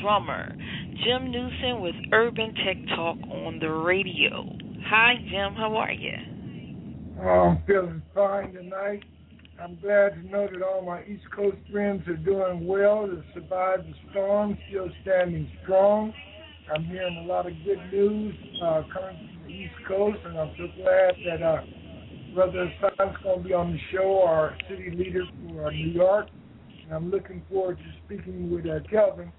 Drummer, Jim Neusom with Urban Tech Talk on the radio. Hi, Jim. How are you? Oh, I'm feeling fine tonight. I'm glad to know that all my East Coast friends are doing well to survive the storm, still standing strong. I'm hearing a lot of good news uh, coming from the East Coast, and I'm so glad that uh, Brother Hassan's going to be on the show, our city leader for uh, New York. And I'm looking forward to speaking with uh, Kelvin,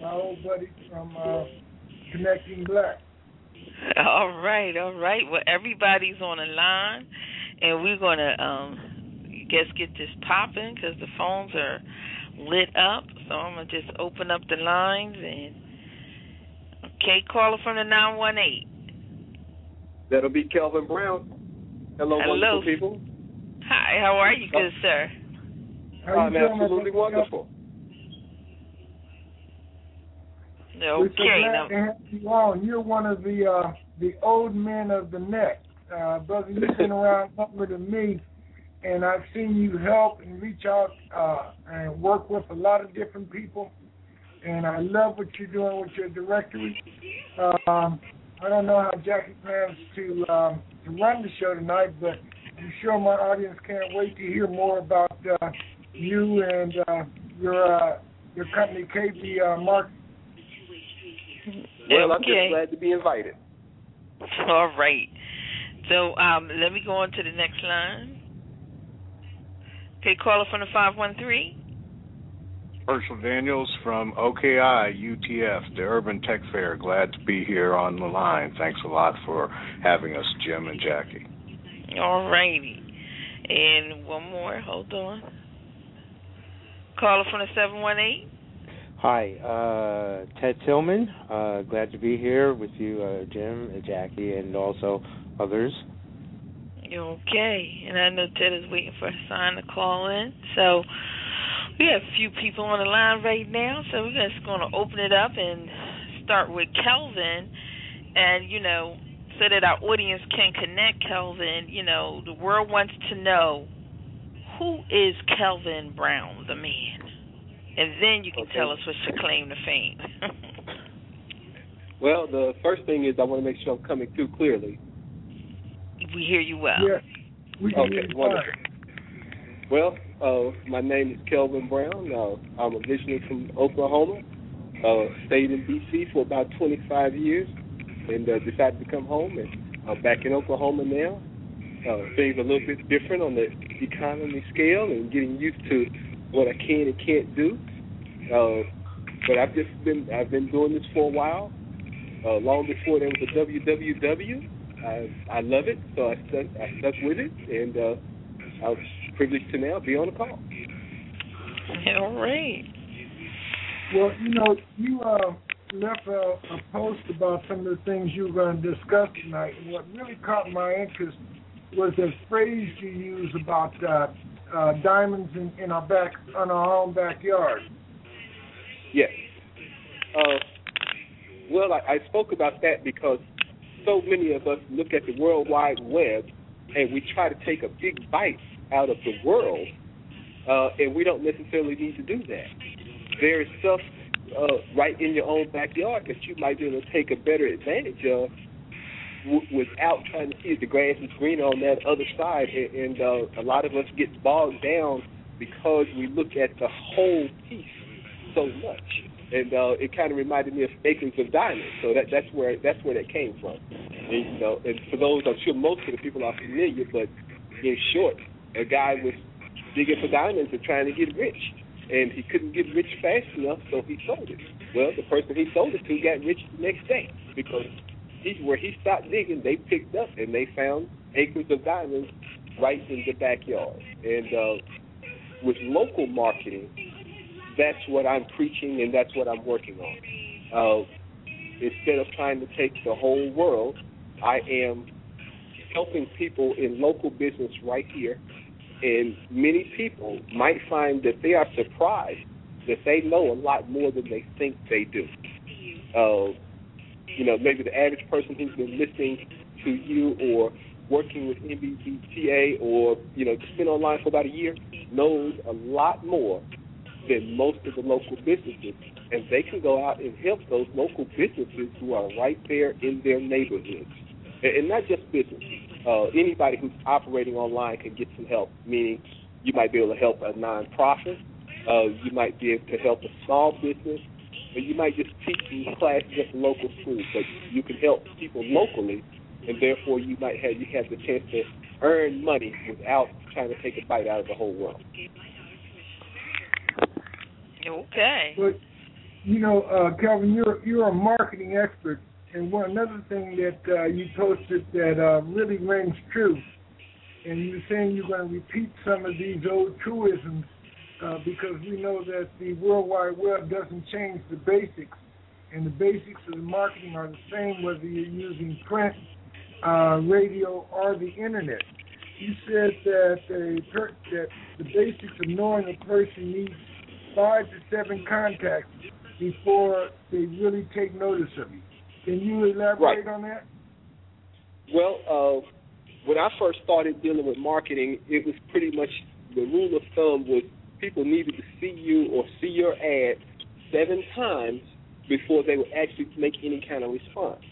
my old buddy from uh, Connecting Black. All right, all right. Well, everybody's on the line, and we're going to um, guess get this popping because the phones are lit up. So I'm going to just open up the lines and. Okay, caller from the 918. That'll be Kelvin Brown. Hello, Hello. wonderful people. Hi, how are you, good sir? How I'm absolutely brother? We're so Okay, glad now, to have you on. You're one of the uh, the old men of the net, uh, brother. You've been around longer than me, and I've seen you help and reach out uh, and work with a lot of different people. And I love what you're doing with your directory. Um, I don't know how Jackie plans to um, to run the show tonight, but I'm sure my audience can't wait to hear more about uh, you and uh, your uh, your company, KB uh, Mark. Well, I'm just glad to be invited. All right. So um, let me go on to the next line. Okay, caller from the 513. Herschel Daniels from OKI UTF, the Urban Tech Fair. Glad to be here on the line. Thanks a lot for having us, Jim and Jackie. All righty. And one more. Hold on. Caller from the 718. Hi, uh, Ted Tillman. Uh, glad to be here with you, uh, Jim, and Jackie, and also others. Okay. And I know Ted is waiting for a sign to call in. So we have a few people on the line right now. So we're just going to open it up and start with Kelvin. And, you know, so that our audience can connect, Kelvin, you know, the world wants to know who is Kelvin Brown, the man? And then you can Okay. tell us what's your claim to fame. Well, the first thing is I want to make sure I'm coming through clearly. we hear you well. Yeah, we Okay, wonderful. fine. Well, uh, my name is Kelvin Brown. Uh, I'm originally from Oklahoma. Uh, stayed in D.C. for about 25 years, and uh, decided to come home. And I'm back in Oklahoma now. Uh, things are a little bit different on the economy scale, and getting used to what I can and can't do. Uh, but I've just been I've been doing this for a while. Uh, long before there was a WWW, I I love it, so I stuck I stuck with it, and uh, I was privileged to now be on the call. All right. Well, you know, you uh, left a, a post about some of the things you were going to discuss tonight, and what really caught my interest was the phrase you used about uh, uh, diamonds in, in our back, on our own backyard. Yes. Uh, well, I, I spoke about that because so many of us look at the World Wide Web and we try to take a big bite out of the world, uh, and we don't necessarily need to do that. There is stuff uh, right in your own backyard that you might be able to take a better advantage of w- without trying to see if the grass is greener on that other side. And, and uh, a lot of us get bogged down because we look at the whole piece so much. and uh, it kind of reminded me of Acres of Diamonds. So that that's where that's where that came from. And, you know, and for those, I'm sure most of the people are familiar, but in short, a guy was digging for diamonds and trying to get rich, and he couldn't get rich fast enough, so he sold it. Well, the person he sold it to got rich the next day because he, where he stopped digging, they picked up and they found acres of diamonds right in the backyard. And uh, with local marketing, that's what I'm preaching and that's what I'm working on. Uh, instead of trying to take the whole world, I am helping people in local business right here. And many people might find that they are surprised that they know a lot more than they think they do. Uh, you know, maybe the average person who's been listening to you or working with NBBTA or, you know, just been online for about a year knows a lot more than most of the local businesses. And they can go out and help those local businesses who are right there in their neighborhoods. And, not just businesses. Uh, anybody who's operating online can get some help, meaning you might be able to help a nonprofit, uh, you might be able to help a small business, or you might just teach these classes at the local school. But you can help people locally, and therefore you might have you have the chance to earn money without trying to take a bite out of the whole world. Okay. But you know, uh, Kelvin, you're you're a marketing expert, and one another thing that uh, you posted that uh, really rings true, and you're saying you're going to repeat some of these old truisms uh, because we know that the World Wide Web doesn't change the basics, and the basics of the marketing are the same whether you're using print, uh, radio, or the internet. You said that, a per- that the basics of knowing a person needs five to seven contacts before they really take notice of you. Can you elaborate Right. on that? Well, uh, when I first started dealing with marketing, it was pretty much the rule of thumb was people needed to see you or see your ad seven times before they would actually make any kind of response.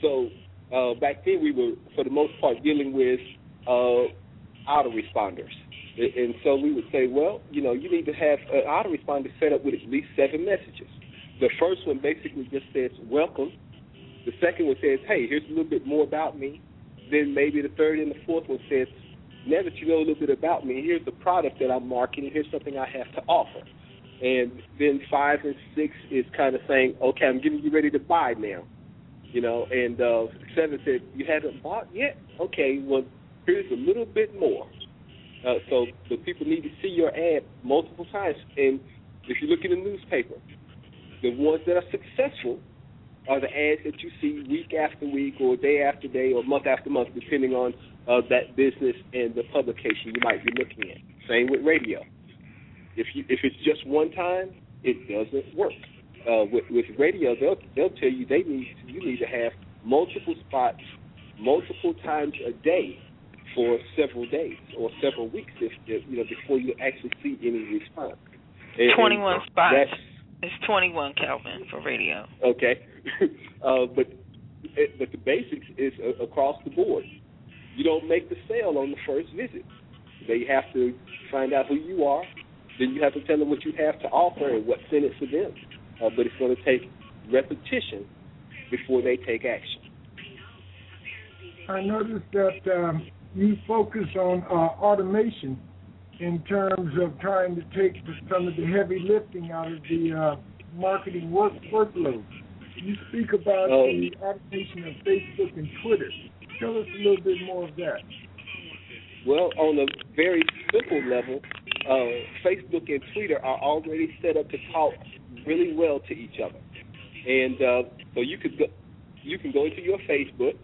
So uh, back then, we were, for the most part, dealing with uh, autoresponders. And- so we would say, well, you know, you need to have an autoresponder set up with at least seven messages. The first one basically just says, welcome. The second one says, hey, here's a little bit more about me. Then maybe the third and the fourth one says, now that you know a little bit about me, here's the product that I'm marketing. Here's something I have to offer. And then five and six is kind of saying, okay, I'm getting you ready to buy now. You know, and uh, seven said, you haven't bought yet? Okay, well, here's a little bit more. Uh, so the people need to see your ad multiple times. And if you look in the newspaper, the ones that are successful are the ads that you see week after week or day after day or month after month, depending on uh, that business and the publication you might be looking at. Same with radio. If you if it's just one time, it doesn't work. Uh, with with radio, they'll they'll tell you they need you need to have multiple spots, multiple times a day for several days or several weeks, if, if you know before you actually see any response. And- and 21 spots. That's, It's 21, Kelvin for radio. Okay, uh, but it, but the basics is uh, across the board. You don't make the sale on the first visit. They have to find out who you are. Then you have to tell them what you have to offer and what's in it for them. Uh, but it's going to take repetition before they take action. I noticed that um, you focus on uh, automation in terms of trying to take some of the heavy lifting out of the uh, marketing work workload. You speak about Oh. the automation of Facebook and Twitter. Tell us a little bit more of that. Well, on a very simple level, uh, Facebook and Twitter are already set up to talk really well to each other, and uh, so you could go, you can go into your Facebook,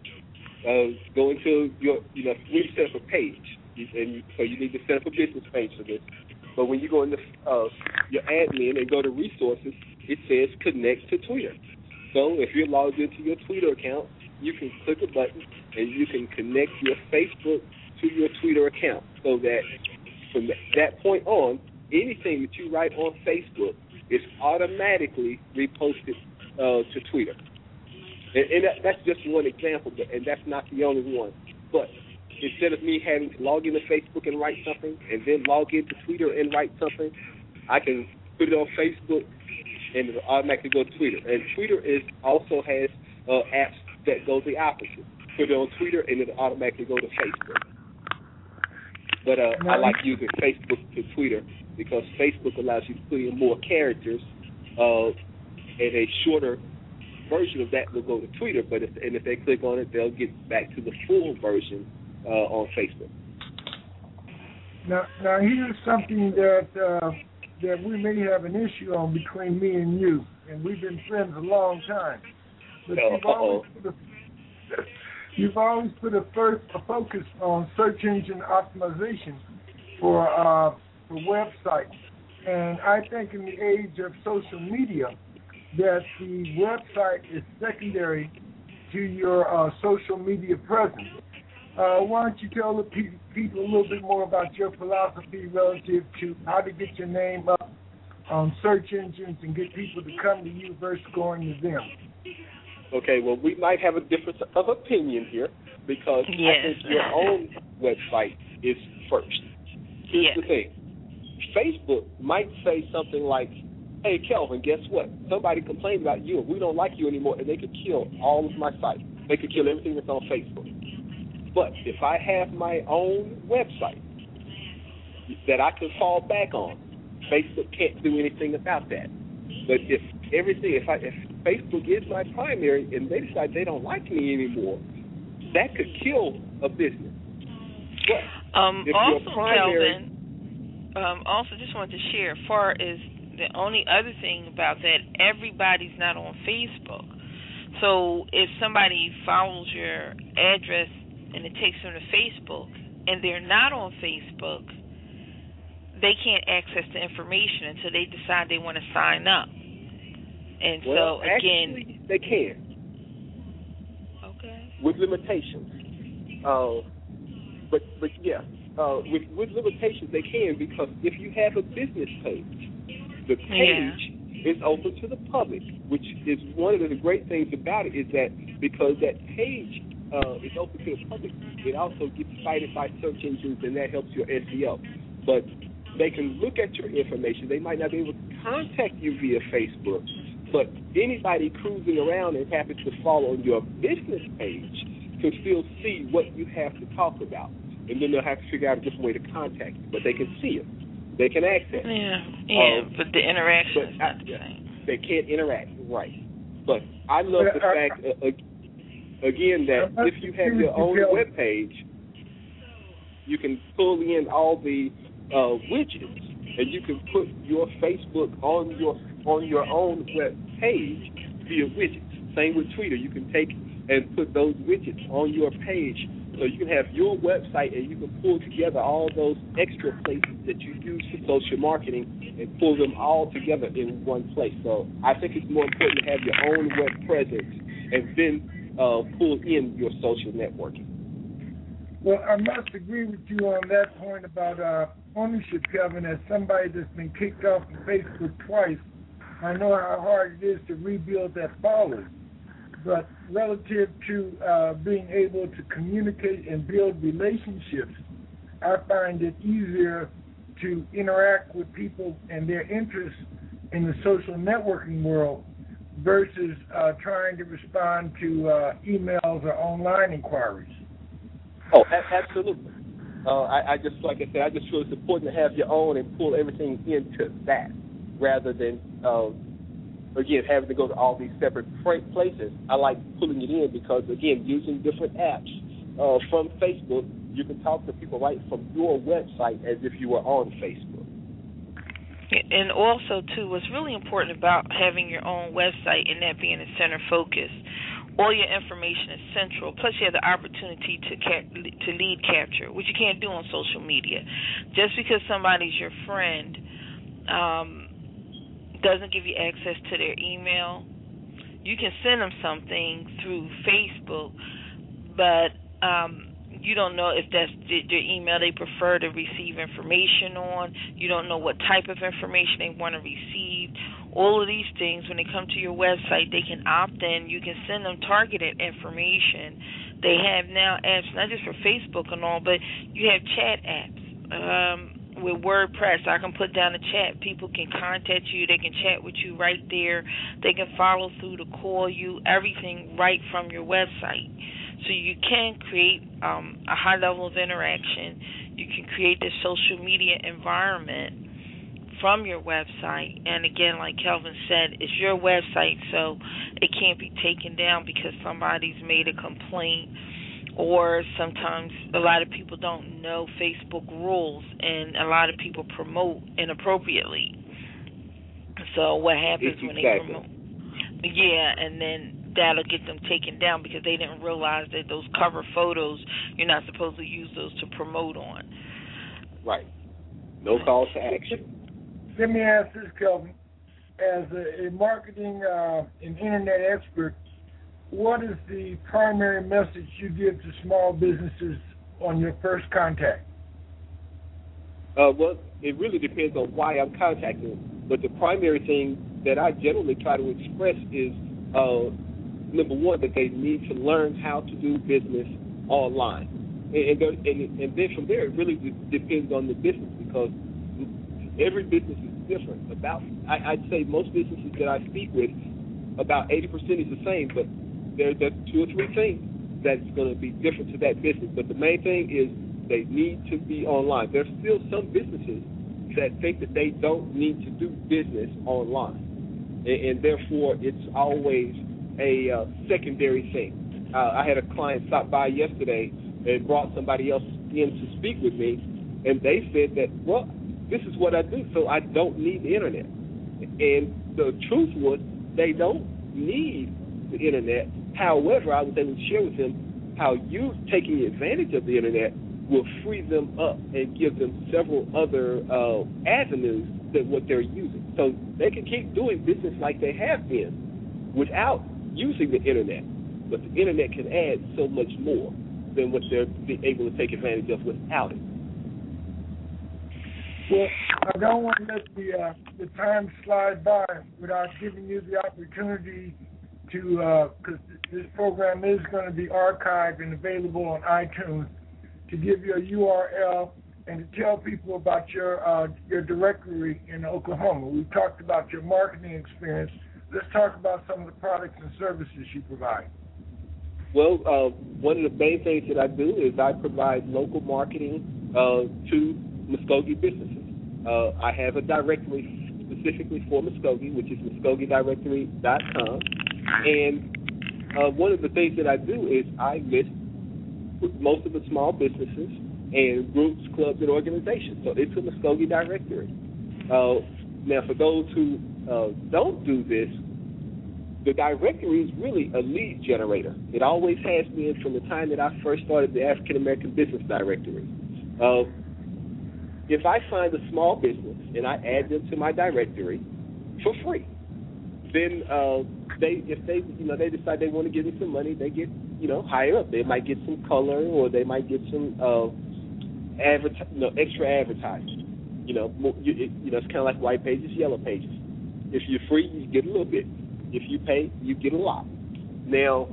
uh, go into your you know we set up a page, and so you need to set up a business page for this. But when you go into uh, your admin and go to resources, it says connect to Twitter. So if you're logged into your Twitter account, you can click a button and you can connect your Facebook to your Twitter account so that from that point on, anything that you write on Facebook is automatically reposted uh, to Twitter. And, and that, that's just one example, but, and that's not the only one. But instead of me having to log into Facebook and write something, and then log into Twitter and write something, I can put it on Facebook and it'll automatically go to Twitter. And Twitter is also has uh, apps that go the opposite. Put it on Twitter, and it'll automatically go to Facebook. But uh, I like using Facebook to Twitter because Facebook allows you to put in more characters, uh, and a shorter version of that will go to Twitter. But if, and if they click on it, they'll get back to the full version uh, on Facebook. Now, now here's something that uh, that we may have an issue on between me and you, and we've been friends a long time. But Oh, you've always you've always put a first a focus on search engine optimization for uh, for websites, and I think in the age of social media, that the website is secondary to your uh, social media presence. Uh, why don't you tell the pe- people a little bit more about your philosophy relative to how to get your name up on search engines and get people to come to you versus going to them? Okay, well, we might have a difference of opinion here because I think your own website is first. Here's Yeah. the thing Facebook might say something like, hey, Kelvin, guess what? Somebody complained about you and we don't like you anymore, and they could kill all of my site. They could kill everything that's on Facebook. But if I have my own website that I can fall back on, Facebook can't do anything about that. But if everything, if I if Facebook is my primary and they decide they don't like me anymore, that could kill a business. But Um, if also, your primary, Kelvin, um, also just wanted to share, far as the only other thing about that, everybody's not on Facebook. So if somebody follows your address and it takes them to Facebook and they're not on Facebook, they can't access the information until they decide they want to sign up. And well, so again, actually, they can okay. with limitations. Uh, but but yeah, uh, with with limitations they can because if you have a business page, the page is open to the public, which is one of the great things about it is that because that page uh, is open to the public, it also gets cited by search engines and that helps your SEO. But they can look at your information. They might not be able to contact you via Facebook, but anybody cruising around and happens to follow your business page can still see what you have to talk about. And then they'll have to figure out a different way to contact you. But they can see it. They can access it. Yeah, yeah, Um, but the interaction but is not the same. They can't interact, right. But I love the uh, fact, uh, again, that if you have your own web page, you can pull in all the uh, widgets, and you can put your Facebook on your on your own web page via widgets. Same with Twitter, you can take and put those widgets on your page, so you can have your website and you can pull together all those extra places that you use for social marketing and pull them all together in one place. So I think it's more important to have your own web presence and then uh, pull in your social networking. Well, I must agree with you on that point about uh, ownership, Kevin. As somebody that's been kicked off of Facebook twice, I know how hard it is to rebuild that following. But relative to uh, being able to communicate and build relationships, I find it easier to interact with people and their interests in the social networking world versus uh, trying to respond to uh, emails or online inquiries. Oh, a- absolutely. Uh, I, I just like I said, I just feel it's important to have your own and pull everything into that, rather than uh, again having to go to all these separate places. I like pulling it in because again, using different apps uh, from Facebook, you can talk to people right from your website as if you were on Facebook. And also, too, what's really important about having your own website and that being a center focus, all your information is central. Plus, you have the opportunity to cap- to lead capture, which you can't do on social media. Just because somebody's your friend um, doesn't give you access to their email. You can send them something through Facebook, but um, you don't know if that's the, the email they prefer to receive information on. You don't know what type of information they want to receive. All of these things, when they come to your website, they can opt in. You can send them targeted information. They have now apps, not just for Facebook and all, but you have chat apps. Um, with WordPress, I can put down a chat. People can contact you. They can chat with you right there. They can follow through to call you. Everything right from your website. So you can create um, a high level of interaction. You can create this social media environment from your website. And again, like Kelvin said, it's your website, so it can't be taken down because somebody's made a complaint or sometimes a lot of people don't know Facebook rules and a lot of people promote inappropriately. So what happens exactly. when they promote? Yeah, and then that'll get them taken down because they didn't realize that those cover photos you're not supposed to use those to promote on. Right. No call to action. Let me ask this, Kelvin. As a, a marketing uh, and internet expert, what is the primary message you give to small businesses on your first contact? Uh, well, it really depends on why I'm contacting them. But the primary thing that I generally try to express is uh, number one, that they need to learn how to do business online. And, and, and, and then from there, it really depends on the business because every business is different. About I, I'd say most businesses that I speak with, about 80% is the same, but there, there's two or three things that's going to be different to that business. But the main thing is they need to be online. There's still some businesses that think that they don't need to do business online, and, and therefore it's always a uh, secondary thing. Uh, I had a client stop by yesterday and brought somebody else in to speak with me, and they said that, well, this is what I do, so I don't need the internet. And the truth was, they don't need the internet. However, I was able to share with them how you taking advantage of the internet will free them up and give them several other uh, avenues than what they're using. So they can keep doing business like they have been without using the internet. But the internet can add so much more than what they're able to take advantage of without it. Well, I don't want to let the uh, the time slide by without giving you the opportunity to, because uh, this program is going to be archived and available on iTunes, to give you a URL and to tell people about your uh, your directory in Oklahoma. We've talked about your marketing experience. Let's talk about some of the products and services you provide. Well, uh, one of the main things that I do is I provide local marketing uh, to Muskogee businesses. Uh, I have a directory specifically for Muskogee, which is MuskogeeDirectory.com. And uh, one of the things that I do is I list most of the small businesses and groups, clubs, and organizations. So it's a Muskogee directory. Uh, now, for those who uh, don't do this, the directory is really a lead generator. It always has been from the time that I first started the African American Business Directory. Uh, if I find a small business and I add them to my directory for free, then uh, they if they you know they decide they want to give me some money, they get you know higher up. They might get some color or they might get some uh, adver- you extra advertising. You know, you, it, you know it's kind of like white pages, yellow pages. If you're free, you get a little bit. If you pay, you get a lot. Now,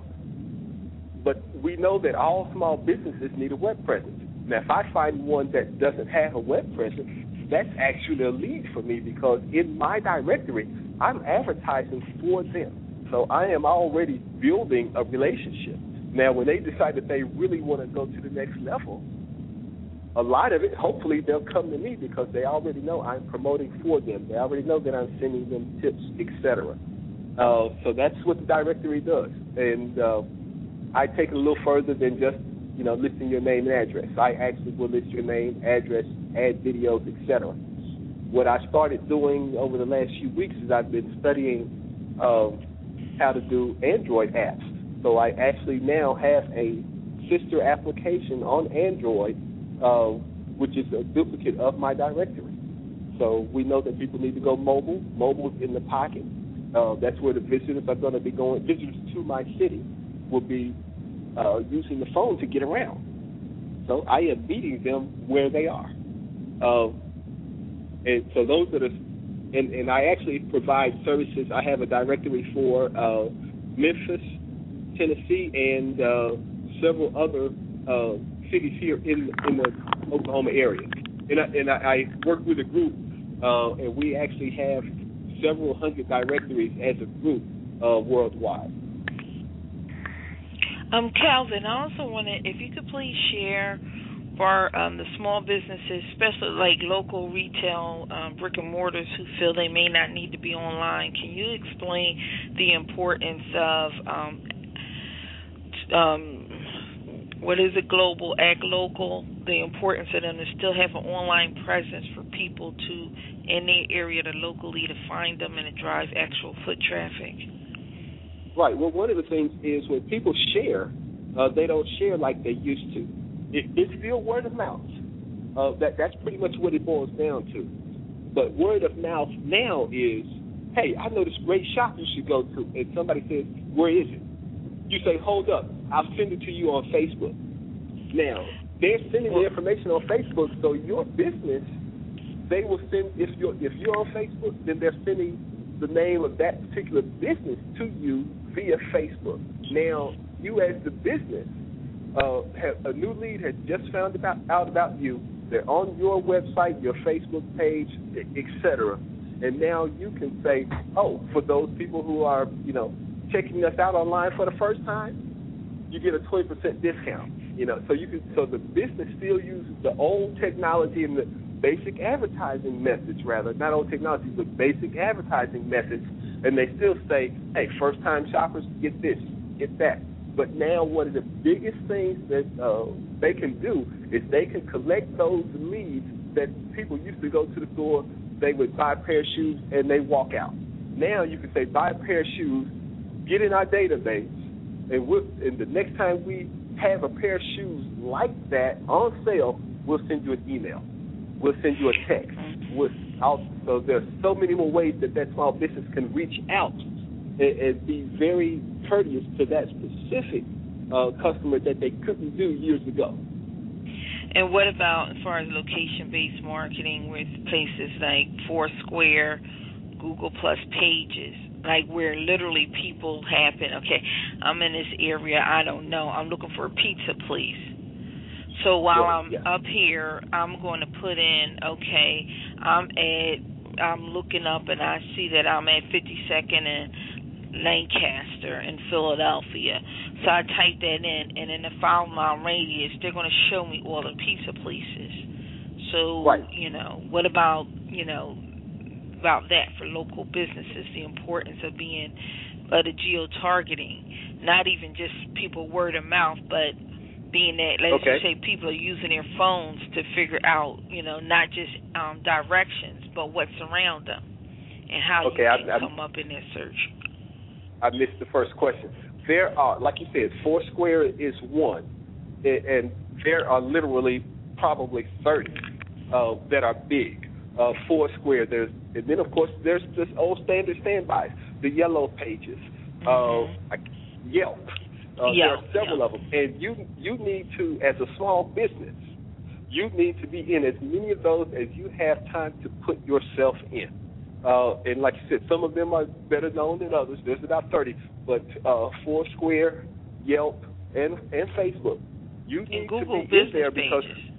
but we know that all small businesses need a web presence. Now, if I find one that doesn't have a web presence, that's actually a lead for me because in my directory, I'm advertising for them. So I am already building a relationship. Now, when they decide that they really want to go to the next level, a lot of it, hopefully, they'll come to me because they already know I'm promoting for them. They already know that I'm sending them tips, etc. Uh, so that's what the directory does. And uh, I take it a little further than just you know listing your name and address. I actually will list your name, address, add videos, etc. What I started doing over the last few weeks is I've been studying um, how to do Android apps. So I actually now have a sister application on Android, uh, which is a duplicate of my directory. So we know that people need to go mobile. Mobile is in the pocket. Uh, that's where the visitors are going to be going. Visitors to my city will be uh, using the phone to get around. So I am meeting them where they are. Uh, and so those are the, and, and I actually provide services. I have a directory for uh, Memphis, Tennessee, and uh, several other uh, cities here in in the Oklahoma area. and I, and I, I work with a group, uh, and we actually have several hundred directories as a group uh, worldwide. Um, Kelvin, I also wanted if you could please share for um, the small businesses, especially like local retail um, brick and mortars who feel they may not need to be online. Can you explain the importance of um, um, what is it, global, act local, the importance of them to still have an online presence for people to in their area to locally to find them and to drive actual foot traffic? Right. Well, one of the things is when people share, uh, they don't share like they used to. It, it's still word of mouth. Uh, that that's pretty much what it boils down to. But word of mouth now is, hey, I know this great shop you should go to, and somebody says, where is it? You say, hold up, I'll send it to you on Facebook. Now they're sending the information on Facebook, so your business, they will send if you're if you're on Facebook, then they're sending the name of that particular business to you via Facebook. Now, you as the business, uh, a new lead has just found about, out about you. They're on your website, your Facebook page, etc. And now you can say, oh, for those people who are, you know, checking us out online for the first time, you get a 20% discount. You know, so you can, so the business still uses the old technology and the basic advertising methods, rather, not old technology, but basic advertising methods, and they still say, hey, first time shoppers, get this, get that. But now, one of the biggest things that uh, they can do is they can collect those leads that people used to go to the store, they would buy a pair of shoes, and they walk out. Now you can say, buy a pair of shoes, get in our database, and, we'll, and the next time we have a pair of shoes like that on sale, we'll send you an email. We'll send you a text. We'll, so there's so many more ways that that small business can reach out and, and be very courteous to that specific uh, customer that they couldn't do years ago. And what about as far as location-based marketing with places like Foursquare, Google Plus Pages, like where literally people happen. Okay, I'm in this area. I don't know. I'm looking for a pizza, please. So while Yeah, I'm yeah. up here, I'm going to put in, okay, I'm at, I'm looking up and I see that I'm at 52nd and Lancaster in Philadelphia. So I type that in, and in the five mile radius, they're going to show me all the pizza places. So, Right. you know, what about, you know, about that for local businesses, the importance of being uh, the geo targeting, not even just people word of mouth, but being that let's Okay. just say people are using their phones to figure out, you know, not just um, directions, but what's around them and how Okay, you I- can I- come up in their search. I missed the first question. There are, like you said, Foursquare is one, and, there are literally probably 30 uh, that are big. Uh, Foursquare, there's, and then of course there's this old standard standbys, the yellow pages, uh, I- Yelp. Uh, there are several of them, and you you need to, as a small business, you need to be in as many of those as you have time to put yourself in. Uh, and like you said, some of them are better known than others. There's about 30, but uh, Foursquare, Yelp, and and Facebook. You need Google to be in there because pages.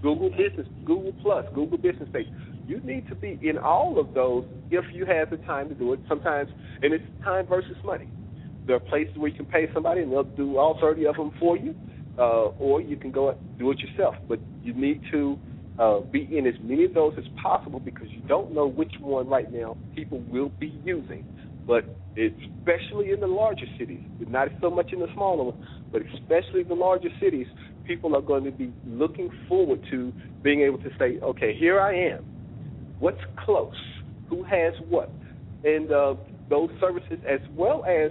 Google Business, Google Plus, Google Business Page. You need to be in all of those if you have the time to do it. Sometimes, and it's time versus money. There are places where you can pay somebody and they'll do all 30 of them for you, uh, or you can go do it yourself. But you need to uh, be in as many of those as possible because you don't know which one right now people will be using. But especially in the larger cities, not so much in the smaller ones, but especially the larger cities, people are going to be looking forward to being able to say, okay, here I am. What's close? Who has what? And uh, those services, as well as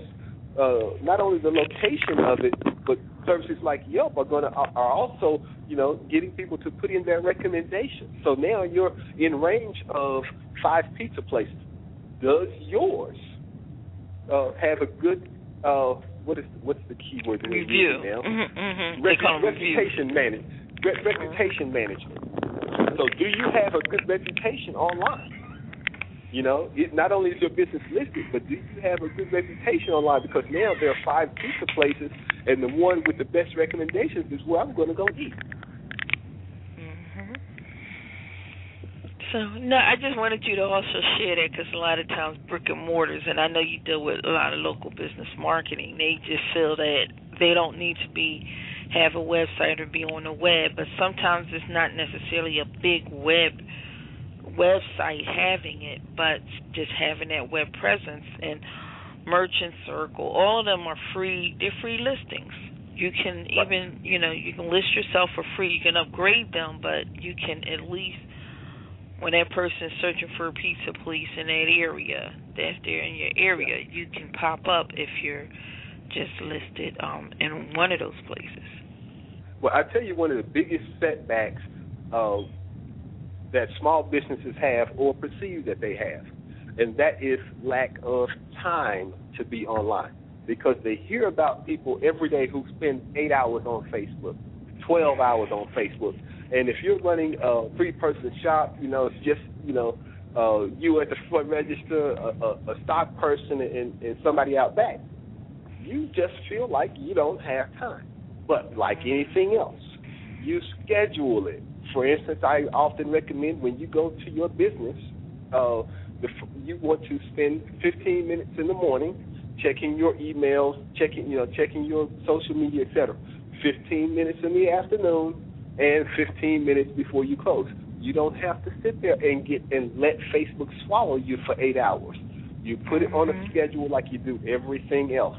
uh, not only the location of it, but services like Yelp are going to are also, you know, getting people to put in their recommendations. So now you're in range of five pizza places. Does yours uh, have a good uh, what is what's the key word that Review. now? Mm-hmm, mm-hmm. Rep- they call them reviews. reputation management. re- reputation management. So, do you have a good reputation online? You know, it, not only is your business listed, but do you have a good reputation online? Because now there are five pizza places, and the one with the best recommendations is where I'm going to go eat. Mm-hmm. So no, I just wanted you to also share that because a lot of times brick and mortars, and I know you deal with a lot of local business marketing. They just feel that they don't need to be have a website or be on the web, but sometimes it's not necessarily a big web website having it, but just having that web presence and Merchant Circle. All of them are free. They're free listings. You can even, you know, you can list yourself for free. You can upgrade them, but you can at least, when that person is searching for a pizza place in that area, that's there in your area, you can pop up if you're just listed um, in one of those places. Well, I tell you, one of the biggest setbacks uh, that small businesses have or perceive that they have, and that is lack of time to be online because they hear about people every day who spend eight hours on Facebook, 12 hours on Facebook. And if you're running a three person shop, you know, it's just, you know, uh, you at the front register, a, a, a stock person, and, and somebody out back. You just feel like you don't have time. But like anything else, you schedule it. For instance, I often recommend when you go to your business, uh, the, you want to spend 15 minutes in the morning checking your emails, checking you know checking your social media, etc. 15 minutes in the afternoon and 15 minutes before you close. You don't have to sit there and get and let Facebook swallow you for eight hours. You put it on a schedule like you do everything else.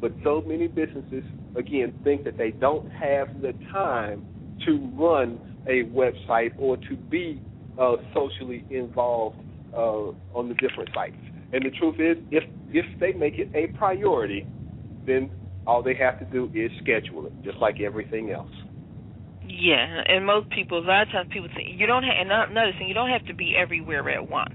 But so many businesses, again, think that they don't have the time to run a website or to be uh, socially involved uh, on the different sites. And the truth is, if if they make it a priority, then all they have to do is schedule it, just like everything else. Yeah, and most people, a lot of times people think you don't have. And another thing, you don't have to be everywhere at once.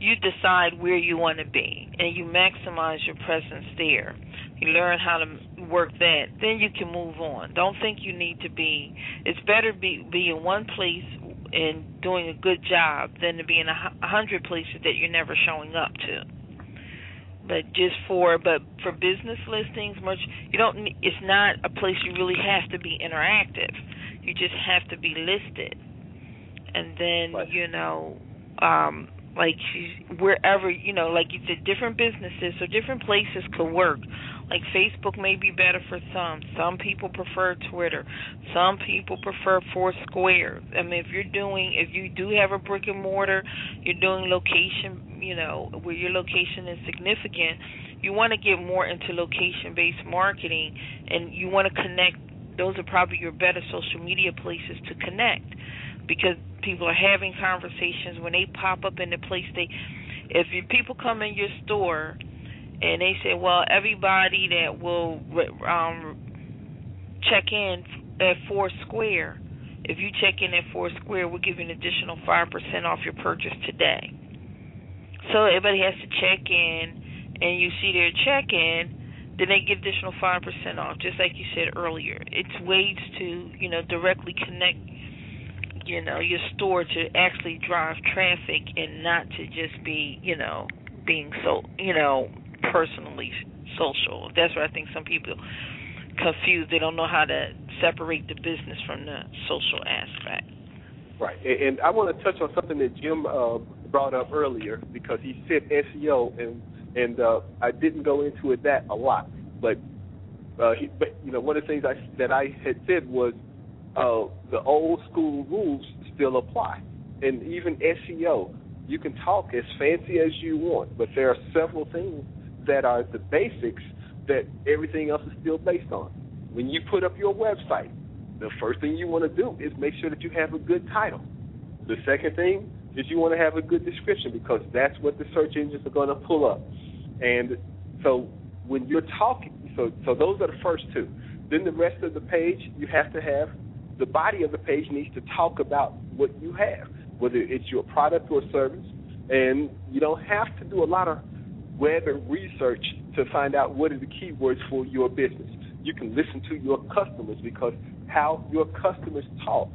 You decide where you want to be, and you maximize your presence there. You learn how to work that. Then you can move on. Don't think you need to be. It's better be be in one place and doing a good job than to be in a hundred places that you're never showing up to. But just for but for business listings, much you don't. It's not a place you really have to be interactive. You just have to be listed, and then right. you know, um, like wherever you know, like you said, different businesses or different places could work like Facebook may be better for some. Some people prefer Twitter. Some people prefer Foursquare. I mean, if you're doing, if you do have a brick and mortar, you're doing location, you know, where your location is significant. You want to get more into location-based marketing, and you want to connect. Those are probably your better social media places to connect, because people are having conversations when they pop up in the place. They, if you, people come in your store and they say well, everybody that will um, check in at Foursquare, if you check in at Foursquare, we'll give you an additional five percent off your purchase today. So everybody has to check in, and you see their check in, then they get additional five percent off, just like you said earlier. It's ways to you know directly connect you know your store to actually drive traffic and not to just be you know being so you know personally social. That's where I think some people confused. They don't know how to separate the business from the social aspect. Right, and I want to touch on something that Jim uh, brought up earlier because he said SEO, and and uh, I didn't go into it that a lot, but uh, he, but you know one of the things I that I had said was uh, the old school rules still apply, and even SEO. You can talk as fancy as you want, but there are several things that are the basics that everything else is still based on. When you put up your website, the first thing you want to do is make sure that you have a good title. The second thing is you want to have a good description because that's what the search engines are going to pull up. And so when you're talking, so so those are the first two. Then the rest of the page, you have to have the body of the page needs to talk about what you have, whether it's your product or service. And you don't have to do a lot of web research to find out what are the keywords for your business. You can listen to your customers because how your customers talk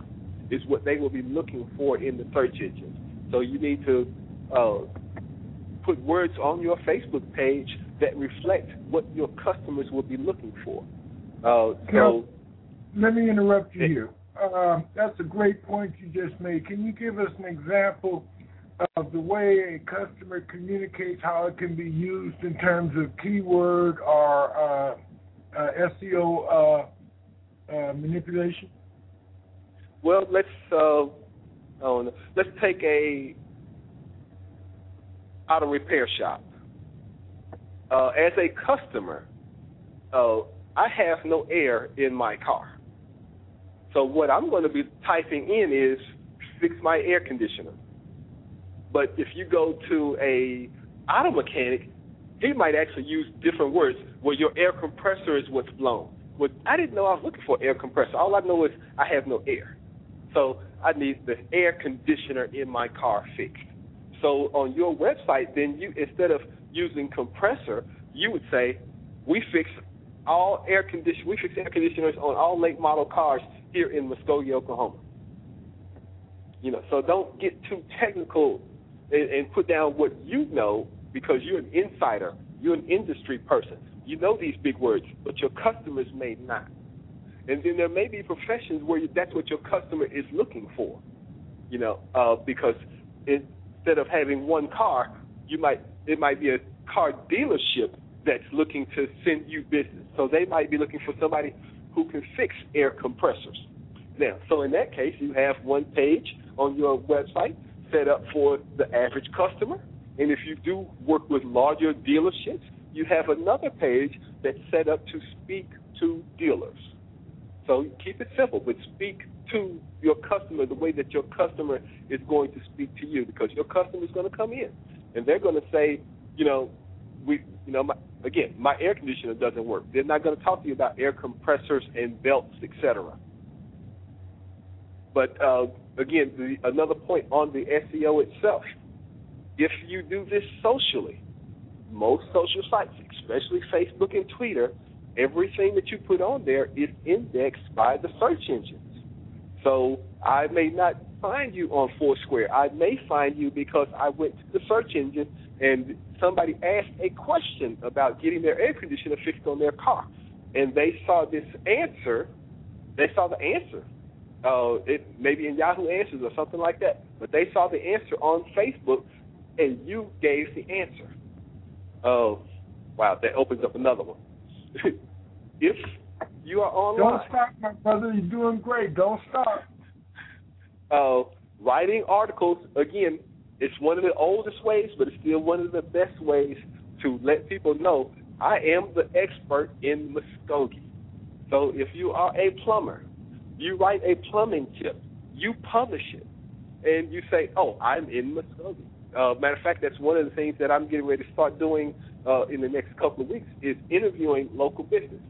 is what they will be looking for in the search engine. So you need to uh, put words on your Facebook page that reflect what your customers will be looking for. Uh, so, let me interrupt you here. uh, that's a great point you just made. Can you give us an example of the way a customer communicates, how it can be used in terms of keyword or uh, uh, SEO uh, uh, manipulation? Well, let's uh, oh, let's take a auto repair shop. Uh, as a customer, uh, I have no air in my car. So what I'm going to be typing in is fix my air conditioner. But if you go to a auto mechanic, he might actually use different words where your air compressor is what's blown. Well, I didn't know I was looking for air compressor. All I know is I have no air. So I need the air conditioner in my car fixed. So on your website, then you instead of using compressor, you would say, we fix all air condition we fix air conditioners on all late model cars here in Muskogee, Oklahoma. You know, so don't get too technical and, and put down what you know because you're an insider, you're an industry person. You know these big words, but your customers may not. And then there may be professions where that's what your customer is looking for. You know, uh, because instead of having one car, you might it might be a car dealership that's looking to send you business. So they might be looking for somebody who can fix air compressors. Now, so in that case, you have one page on your website set up for the average customer. And if you do work with larger dealerships, you have another page that's set up to speak to dealers. So keep it simple, but speak to your customer the way that your customer is going to speak to you because your customer is going to come in and they're going to say, you know, we, you know, my, again, my air conditioner doesn't work. They're not going to talk to you about air compressors and belts, etc. But uh, again, the, another point on the SEO itself. If you do this socially, most social sites, especially Facebook and Twitter, everything that you put on there is indexed by the search engines. So I may not find you on Foursquare. I may find you because I went to the search engine and somebody asked a question about getting their air conditioner fixed on their car, and they saw this answer. They saw the answer. Uh, it maybe in Yahoo Answers or something like that. But they saw the answer on Facebook, and you gave the answer. Oh, wow! That opens up another one. if you are online, don't stop, my brother. You're doing great. Don't stop. Uh, writing articles again it's one of the oldest ways, but it's still one of the best ways to let people know I am the expert in Muskogee. So if you are a plumber, you write a plumbing tip, you publish it, and you say, "Oh, I'm in Muskogee." Uh, matter of fact, that's one of the things that I'm getting ready to start doing uh, in the next couple of weeks is interviewing local business.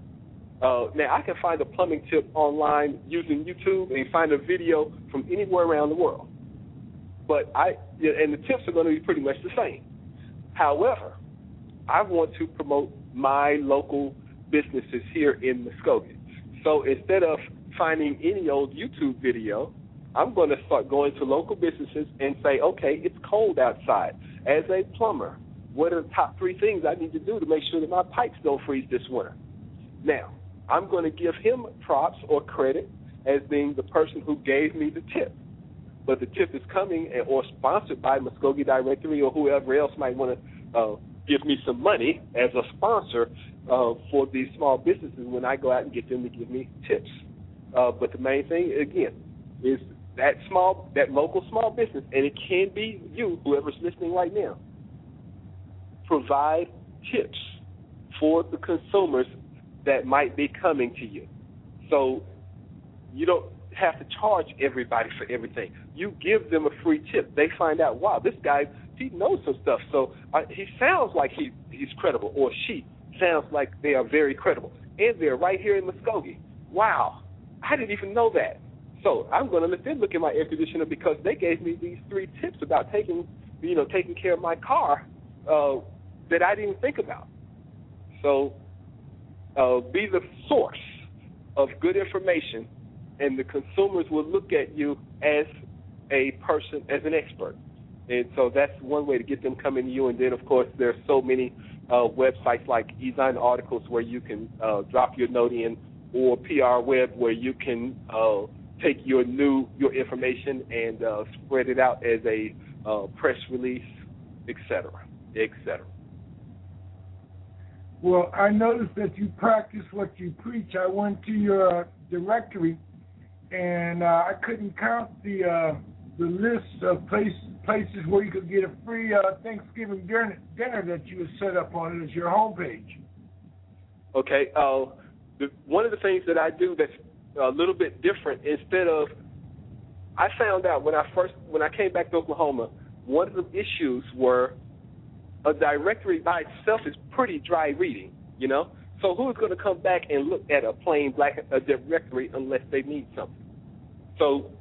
Uh, now I can find a plumbing tip online using YouTube and find a video from anywhere around the world but I and the tips are going to be pretty much the same. However, I want to promote my local businesses here in Muskogee. So instead of finding any old YouTube video, I'm going to start going to local businesses and say, okay, it's cold outside. As a plumber, what are the top three things I need to do to make sure that my pipes don't freeze this winter? Now, I'm going to give him props or credit as being the person who gave me the tip but the tip is coming or sponsored by Muskogee Directory or whoever else might want to uh, give me some money as a sponsor uh, for these small businesses when I go out and get them to give me tips. Uh, but the main thing, again, is that small, that local small business, and it can be you, whoever's listening right now. Provide tips for the consumers that might be coming to you. So you don't have to charge everybody for everything. You give them a free tip. They find out, wow, this guy he knows some stuff. So uh, he sounds like he he's credible, or she sounds like they are very credible, and they're right here in Muskogee. Wow, I didn't even know that. So I'm going to let them look at my air conditioner because they gave me these three tips about taking, you know, taking care of my car uh, that I didn't think about. So uh, be the source of good information and the consumers will look at you as a person, as an expert. And so that's one way to get them coming to you. And then, of course, there's so many uh, websites like Ezine Articles where you can uh, drop your note in, or PR Web where you can uh, take your new your information and uh, spread it out as a uh, press release, etc., etc. Well, I noticed that you practice what you preach. I went to your uh, directory, and uh, I couldn't count the uh, the list of place, places where you could get a free uh, Thanksgiving dinner, dinner that you set up on as your homepage. Okay. Uh, the, one of the things that I do that's a little bit different, instead of, I found out when I first when I came back to Oklahoma, one of the issues were a directory by itself is pretty dry reading, you know. So who's going to come back and look at a plain black a directory unless they need something? So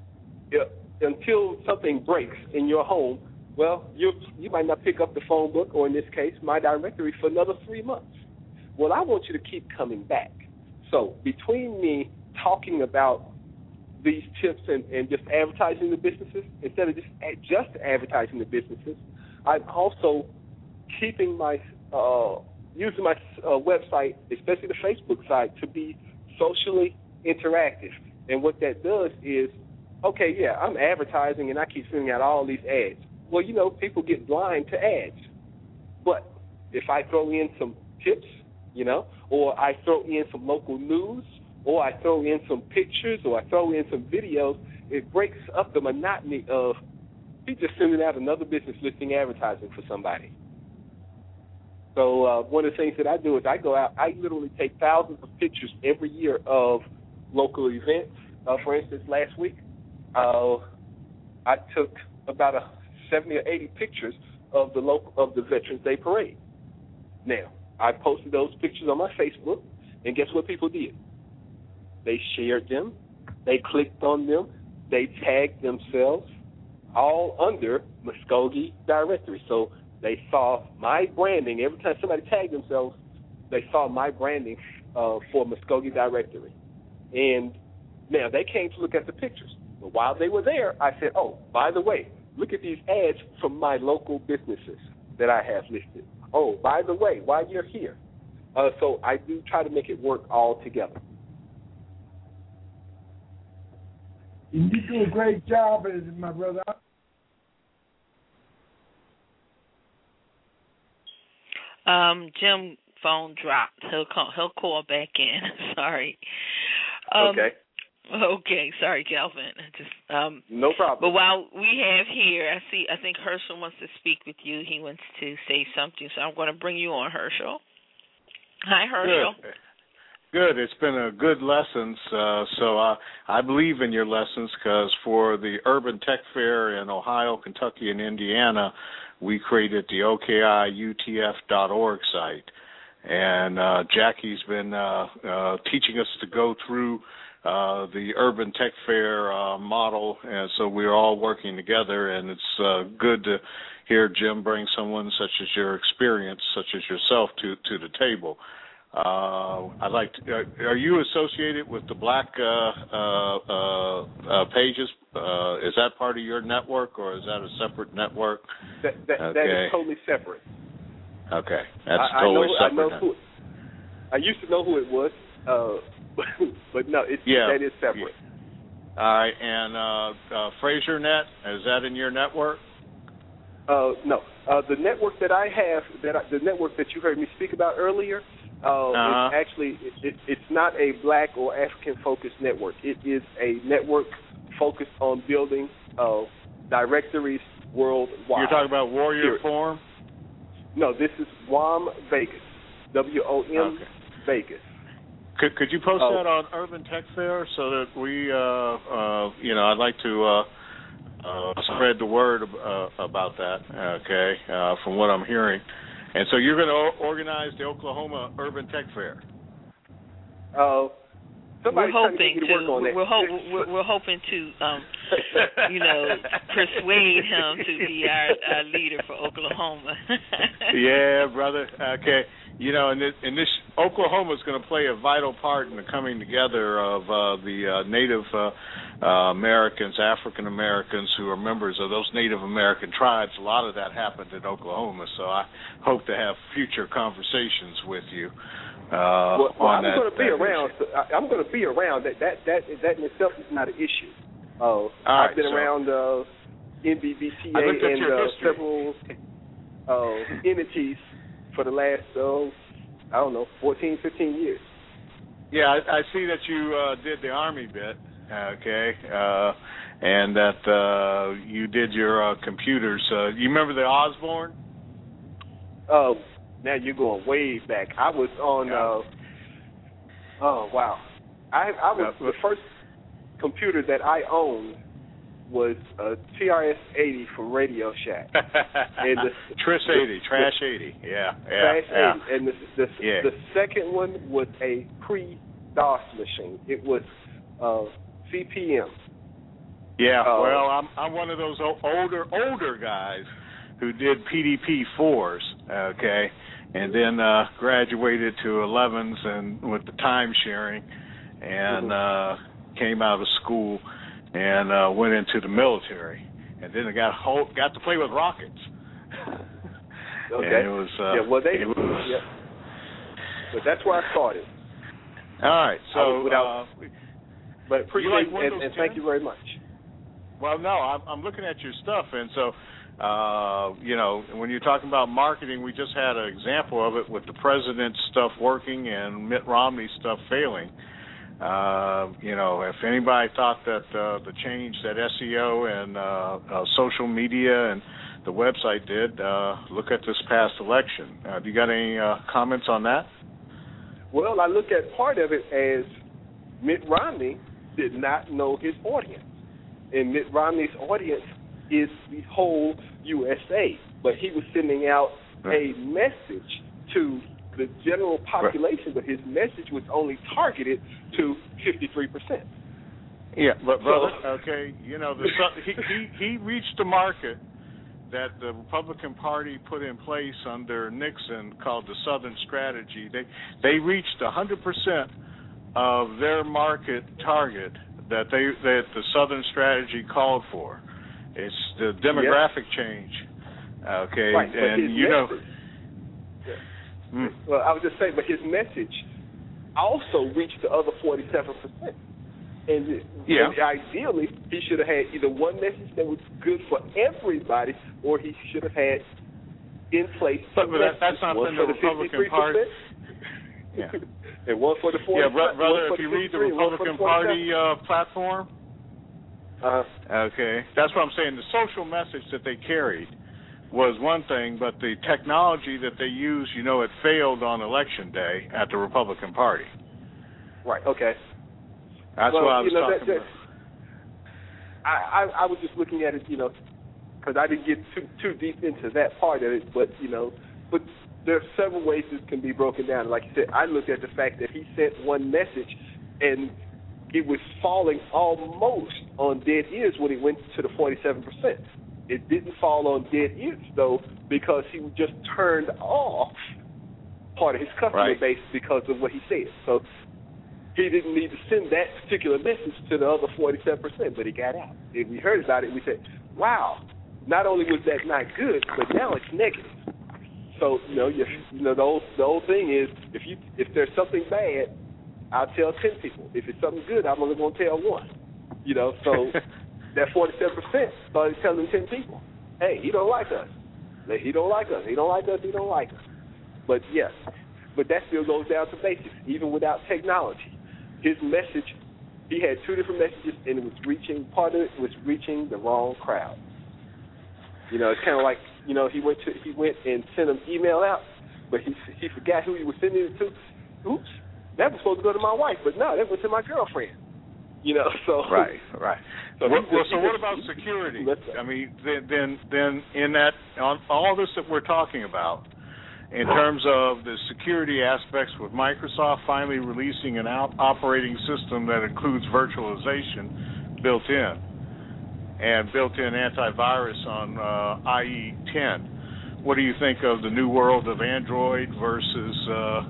uh, until something breaks in your home, well, you you might not pick up the phone book or in this case, my directory for another three months. Well, I want you to keep coming back. So between me talking about these tips and, and just advertising the businesses instead of just just advertising the businesses, I'm also keeping my uh, using my uh, website, especially the Facebook side, to be socially interactive. And what that does is, okay, yeah, I'm advertising and I keep sending out all these ads. Well, you know, people get blind to ads. But if I throw in some tips, you know, or I throw in some local news, or I throw in some pictures, or I throw in some videos, it breaks up the monotony of me just sending out another business listing advertising for somebody. So uh, one of the things that I do is I go out. I literally take thousands of pictures every year of local events. Uh, for instance, last week uh, I took about a 70 or 80 pictures of the local of the Veterans Day parade. Now I posted those pictures on my Facebook, and guess what people did? They shared them, they clicked on them, they tagged themselves, all under Muskogee directory. So they saw my branding every time somebody tagged themselves. They saw my branding uh, for Muskogee Directory, and now they came to look at the pictures. But while they were there, I said, "Oh, by the way, look at these ads from my local businesses that I have listed. Oh, by the way, while you're here." Uh, so I do try to make it work all together. And you do a great job, my brother. Um, Jim phone dropped. He'll call. He'll call back in. sorry. Um, okay. Okay, sorry, Kelvin. Just um no problem. But while we have here, I see. I think Herschel wants to speak with you. He wants to say something, so I'm going to bring you on, Herschel. Hi, Herschel. Good. Good. It's been a good lessons. Uh, so I I believe in your lessons because for the Urban Tech Fair in Ohio, Kentucky, and Indiana, we created the OKIUTF.org site, and uh, Jackie's been uh, uh, teaching us to go through uh, the Urban Tech Fair uh, model, and so we're all working together. And it's uh, good to hear Jim bring someone such as your experience, such as yourself, to to the table. Uh, I'd like to. Uh, are you associated with the Black uh, uh, uh, uh Pages? is that part of your network, or is that a separate network? That, that, okay. that is totally separate. Okay, that's I, totally I know, separate. I, know who, I used to know who it was, but no, it's yeah. that is separate. Yeah. All right, and FraserNet is that in your network? Uh, no, uh, the network that I have, that I, the network that you heard me speak about earlier, uh, uh-huh. it's actually it, it, it's not a black or African focused network. It is a network focused on building uh, directories worldwide. You're talking about Warrior. Forum? No, this is WOM Vegas. W O M okay. Vegas. Could could you post oh. that on Urban Tech Fair so that we, uh, uh, you know, I'd like to uh, uh, spread the word uh, about that. Okay, uh, from what I'm hearing. And so you're going to organize the Oklahoma Urban Tech Fair. Oh, we're hoping to. to we're, we're, ho- we're, we're, hoping to, um, you know, persuade him to be our, our leader for Oklahoma. yeah, brother. Okay, you know, and this, and this Oklahoma is going to play a vital part in the coming together of uh, the uh, Native uh, uh, Americans, African Americans who are members of those Native American tribes. A lot of that happened in Oklahoma, so I hope to have future conversations with you. Uh, well, well I'm going to be around. issue. I, I'm going to be around. That that that that in itself is not an issue. Uh, I've been so- around uh, NBBTA I looked at and uh, several uh, entities for the last, uh, I don't know, 14, 15 years. Yeah, I, I see that you uh, did the army bit, okay, uh, and that uh, you did your uh, computers. Uh, you remember the Osborne? Oh, now you're going way back. I was on. Uh, oh wow, I I was the first computer that I owned was a TRS-80 from Radio Shack. and the, Tris the- 80, Trash 80. Yeah, yeah, Trash yeah. 80. And the the, Yeah. the second one was a pre-DOS machine. It was uh, CPM. Yeah, Oh. well, I'm I'm one of those older older guys who did PDP fours, okay, and then uh graduated to 11s and with the time sharing, and uh came out of school and uh went into the military, and then I got ho- got to play with rockets. Okay. And it was uh, yeah, well they. it was, yeah. But that's where I started. All right, so without- uh, But appreciate like and, and thank you very much. Well, no, I'm, I'm looking at your stuff, and so, uh, you know, when you're talking about marketing, we just had an example of it with the president's stuff working and Mitt Romney's stuff failing. Uh, you know, if anybody thought that uh, the change that SEO and uh, uh, social media and the website did, uh, look at this past election. Do you got any comments on that? Well, I look at part of it as Mitt Romney did not know his audience. And Mitt Romney's audience is the whole USA. But he was sending out a message to the general population, but his message was only targeted to 53%. Yeah, but brother, So- okay, you know, the he, he he reached the market that the Republican Party put in place under Nixon called the Southern Strategy. They they reached a hundred percent of their market target that they that the Southern Strategy called for. It's the demographic change. Okay, Right, and you know, message- Mm. Well, I was just saying, but his message also reached the other 47%. And, Yeah. and ideally, he should have had either one message that was good for everybody, or he should have had in place. But- but that- that's not one for the Republican 53%, Party. yeah. and one for the 40. Yeah, brother, if you read the 53, one for Republican 47. Party uh, platform, Uh, Okay, that's what I'm saying. The social message that they carried was one thing, but the technology that they used, you know, it failed on election day at the Republican Party. right. Okay. That's well, what I was you know, talking that, about. I, I I was just looking at it, you know, because I didn't get too too deep into that part of it, but you know, but there are several ways this can be broken down. Like you said, I looked at the fact that he sent one message, and it was falling almost on dead ears when it went to the forty-seven percent. It didn't fall on dead ears though, because he just turned off part of his customer Right. base because of what he said. So he didn't need to send that particular message to the other 47%, but he got out. And we heard about it, we said, wow, not only was that not good, but now it's negative. So, you know, you, you know the, old, the old thing is, if you if there's something bad, I'll tell 10 people. If it's something good, I'm only to tell one. You know, so that 47% started telling 10 people, hey, he don't like us. He don't like us. He don't like us. He don't like us. But yes, but that still goes down to basics, even without technology. His message, he had two different messages, and it was reaching. Part of it was reaching the wrong crowd. You know, it's kind of like you know he went to he went and sent an email out, but he he forgot who he was sending it to. Oops, that was supposed to go to my wife, but no, that went to my girlfriend. You know, so Right, right. So well, well, so what about security? I mean, then, then, then in that, on all this that we're talking about, in terms of the security aspects with Microsoft finally releasing an out operating system that includes virtualization built in and built-in antivirus on uh, IE 10. What do you think of the new world of Android versus uh,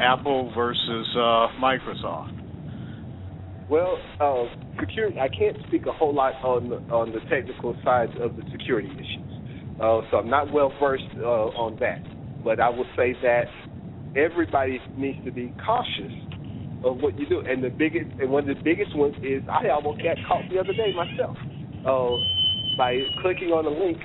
Apple versus uh, Microsoft? Well, uh, security. I can't speak a whole lot on the, on the technical sides of the security issues, uh, so I'm not well versed uh, on that. But I will say that everybody needs to be cautious of what you do. And the biggest and one of the biggest ones is I almost got caught the other day myself uh, by clicking on a link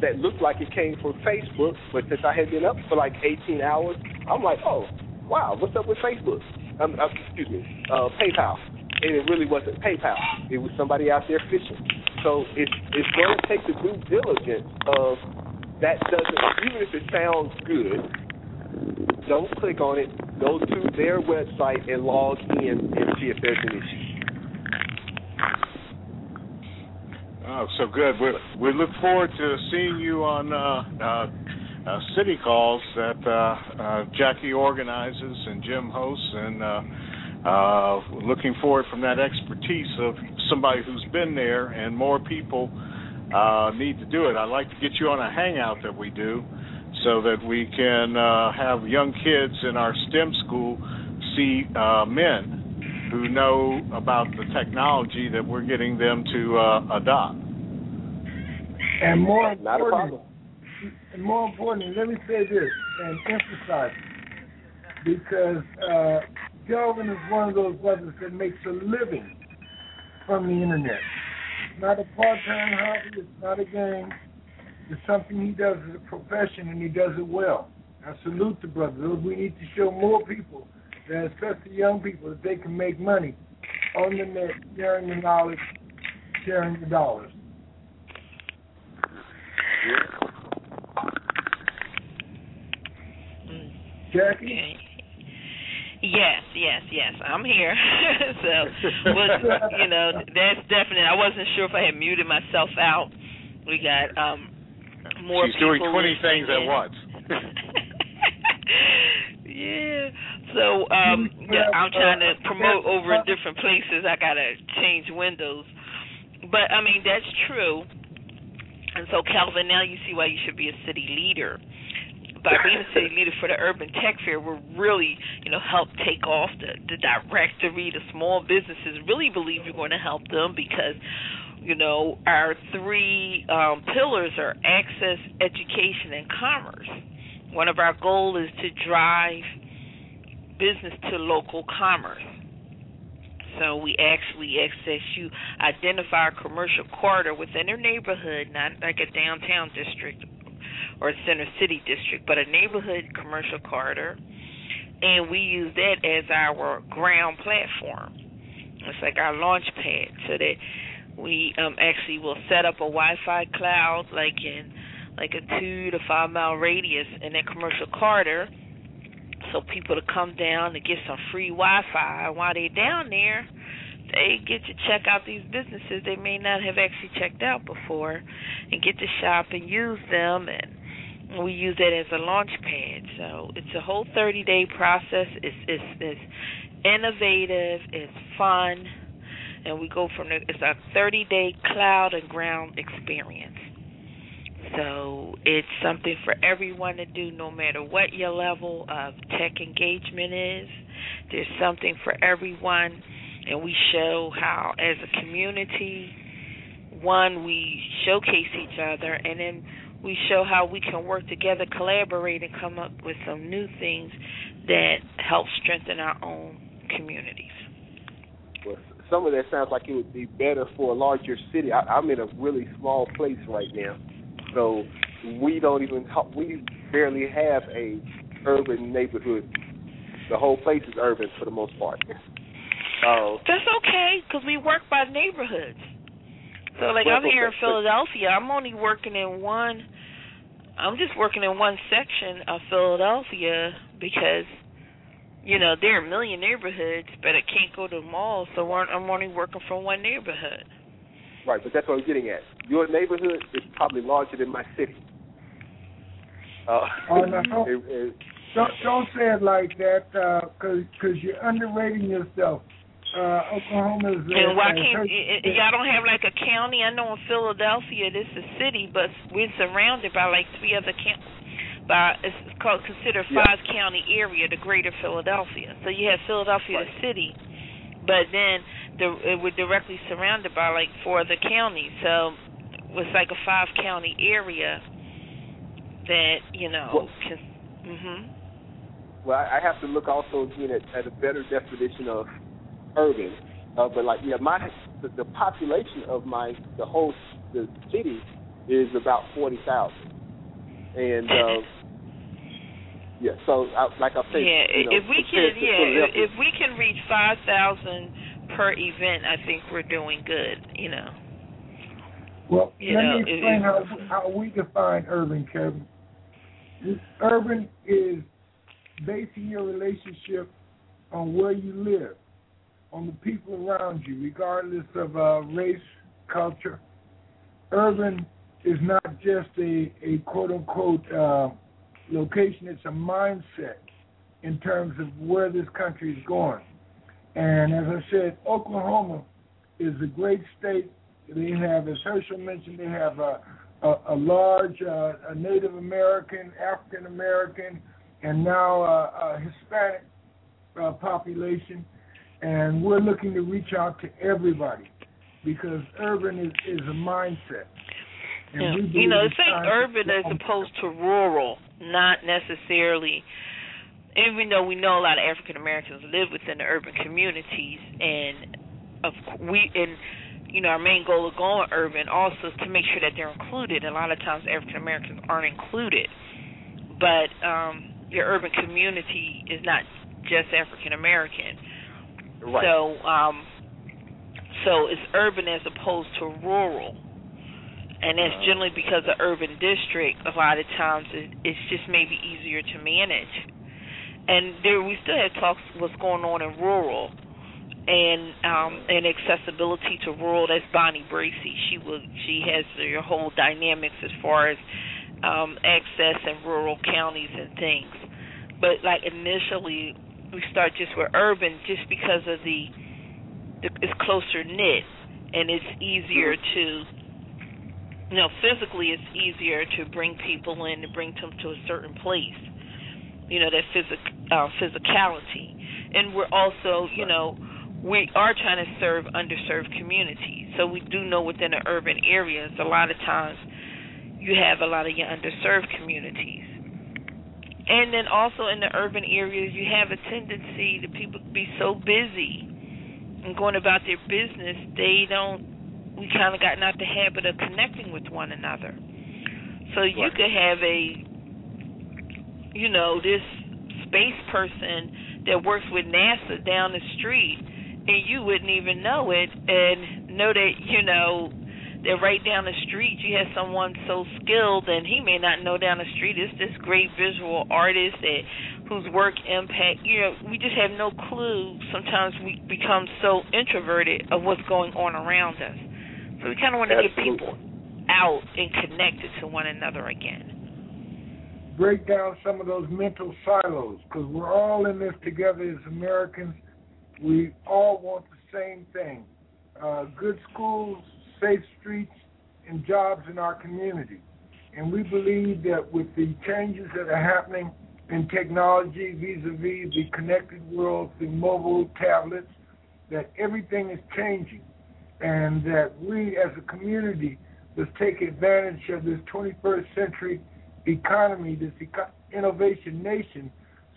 that looked like it came from Facebook, but since I had been up for like 18 hours, I'm like, oh, wow, what's up with Facebook? Um, uh, excuse me, uh, PayPal, and it really wasn't PayPal. It was somebody out there phishing. So it's it's going to take the due diligence of that doesn't even if it sounds good, don't click on it. Go to their website and log in and see if there's an issue. Oh, so good. We we look forward to seeing you on uh, uh, uh, city calls that uh, uh, Jackie organizes and Jim hosts, and uh, uh, looking forward from that expertise of somebody who's been there, and more people uh, need to do it. I'd like to get you on a hangout that we do, so that we can uh, have young kids in our STEM school see uh, men who know about the technology that we're getting them to uh, adopt. And more Not a important, and more importantly, let me say this and emphasize it, because uh, is one of those brothers that makes a living from the internet. It's not a part-time hobby. It's not a game. It's something he does as a profession, and he does it well. I salute the brother. We need to show more people, that especially young people, that they can make money on the net, sharing the knowledge, sharing the dollars. Jackie? Okay. Yes, yes, yes. I'm here. so, but, you know, that's definite. I wasn't sure if I had muted myself out. We got um more She's people doing 20 things at once. yeah. So um yeah, I'm trying to promote over in different places. I gotta change windows. But I mean that's true. And so Kelvin, now you see why you should be a city leader. By being a city leader for the urban tech fair, we're really, you know, help take off the, the directory, the small businesses. Really believe you're going to help them because you know, our three um, pillars are access, education, and commerce. One of our goals is to drive business to local commerce. So we actually access you identify a commercial corridor within their neighborhood, not like a downtown district or center city district, but a neighborhood commercial corridor, and we use that as our ground platform. It's like our launch pad, so that we um actually will set up a Wi-Fi cloud like in like a two to five mile radius in that commercial corridor so people to come down to get some free Wi-Fi. And while they're down there they get to check out these businesses they may not have actually checked out before and get to shop and use them. And we use it as a launch pad. So it's a whole 30 day process. It's it's it's innovative. It's fun. And we go from the, it's a 30 day cloud and ground experience. So it's something for everyone to do no matter what your level of tech engagement is. There's something for everyone and we show how as a community one we showcase each other and then we show how we can work together, collaborate and come up with some new things that help strengthen our own communities. Well, some of that sounds like it would be better for a larger city. I, I'm in a really small place right now, so we don't even talk, we barely have a urban neighborhood. The whole place is urban for the most part. Uh, That's okay because we work by neighborhoods. So like I'm here in Philadelphia, I'm only working in one. I'm just working in one section of Philadelphia because you know there are a million neighborhoods, but I can't go to them all, so I'm only working from one neighborhood. Right, but that's what I'm getting at. Your neighborhood is probably larger than my city. Uh, Oh, no, no. it- it- Don't don't say it like that, because cause you're underrating yourself. Uh, Oklahoma is. And why uh, can't uh, y- y- y'all don't have like a county? I know in Philadelphia this is a city, but we're surrounded by like three other counties. By it's called considered Yeah. five county area, the Greater Philadelphia. So you have Philadelphia the city, but then the it we're directly surrounded by like four other counties. So it's like a five county area that you know. Well- can, mhm. well, I I have to look also again at, at a better definition of urban. Uh, but like, yeah, my the, the population of my the whole the city is about forty thousand, and uh, yeah. So I, like I said, yeah, you know, if we can, yeah, if we can reach five thousand per event, I think we're doing good. You know. Well, You let know, me explain it- how, how we define urban, Kevin. Urban is basing your relationship on where you live, on the people around you, regardless of uh, race, culture. Urban is not just a, a quote unquote uh, location, it's a mindset in terms of where this country is going. And as I said, Oklahoma is a great state. They have, as Herschel mentioned, they have a, a, a large uh, a Native American, African American, and now a Hispanic uh, population. And we're looking to reach out to everybody because urban is, is a mindset. Yeah. You know, it's think urban as opposed to rural, not necessarily. Even though we know a lot of African Americans live within the urban communities, and of we and you know our main goal of going urban also is to make sure that they're included. A lot of times African Americans aren't included, but um, your urban community is not just African American. Right. So, um, so it's urban as opposed to rural, and that's generally because the urban district a lot of times it, it's just maybe easier to manage. And there, we still have talks what's going on in rural, and um, and accessibility to rural. That's Bonnie Bracey. She will, she has your whole dynamics as far as um, access in rural counties and things. But like initially, we start just with urban, just because of the, the it's closer knit and it's easier to, you know, physically it's easier to bring people in and bring them to a certain place. You know that physic uh, physicality, and we're also, you know, we are trying to serve underserved communities. So we do know within the urban areas, a lot of times you have a lot of your underserved communities. And then also in the urban areas, you have a tendency to people be so busy and going about their business, they don't. We kind of gotten out the habit of connecting with one another. So you Right. could have a, you know, this space person that works with NASA down the street, and you wouldn't even know it, and know that you know that right down the street you have someone so skilled and he may not know down the street is this great visual artist that whose work impact you know we just have no clue sometimes we become so introverted of what's going on around us so we kind of want to get people out and connected to one another again break down some of those mental silos because we're all in this together as Americans. We all want the same thing uh, good schools, safe streets, and jobs in our community. And we believe that with the changes that are happening in technology vis a vis the connected world, the mobile tablets, that everything is changing. And that we as a community must take advantage of this 21st century economy, this eco- innovation nation,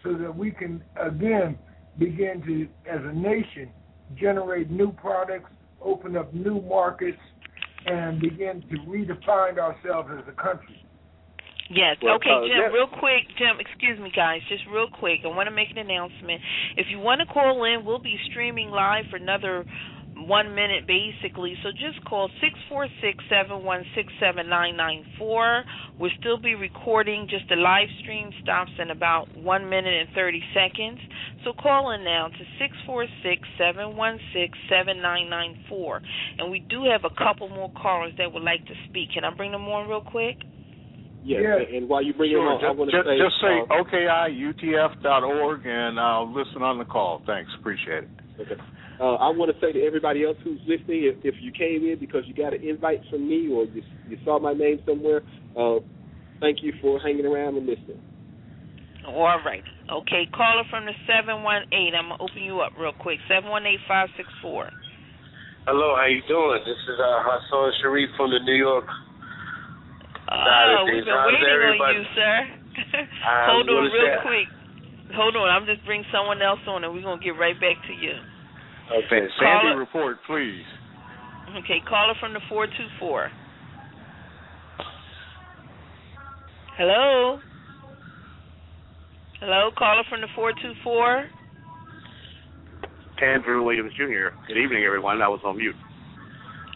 so that we can again begin to, as a nation, generate new products, open up new markets, and begin to redefine ourselves as a country. Yes. Well, okay, uh, Jim, that- real quick, Jim, excuse me, guys, just real quick. I want to make an announcement. If you want to call in, we'll be streaming live for another one minute, basically. So just call six four six seven one six seven nine nine four. We'll still be recording. Just the live stream stops in about one minute and 30 seconds. So call in now to six four six seven one six seven nine nine four. And we do have a couple more callers that would like to speak. Can I bring them on real quick? Yes, Yes. and while you bring Sure, it on, I just, want to just, say, just say uh, okiutf.org and I'll listen on the call. Thanks. Appreciate it. Okay. Uh, I want to say to everybody else who's listening, if, if you came in because you got an invite from me or you, you saw my name somewhere, uh, thank you for hanging around and listening. All right. Okay, caller from the 718. I'm going to open you up real quick. 718-564. Hello, how you doing? This is uh, Hassan Shareef from the New York side Oh, we've been How's waiting everybody? on you, sir. I Hold on real say- quick. hold on. I'm just bring someone else on, and we're gonna get right back to you. Okay, Sandy, Caller- report, please. Okay, caller from the four two four. Hello. Hello, caller from the four two four. Andrew Williams Jr. Good evening, everyone. I was on mute.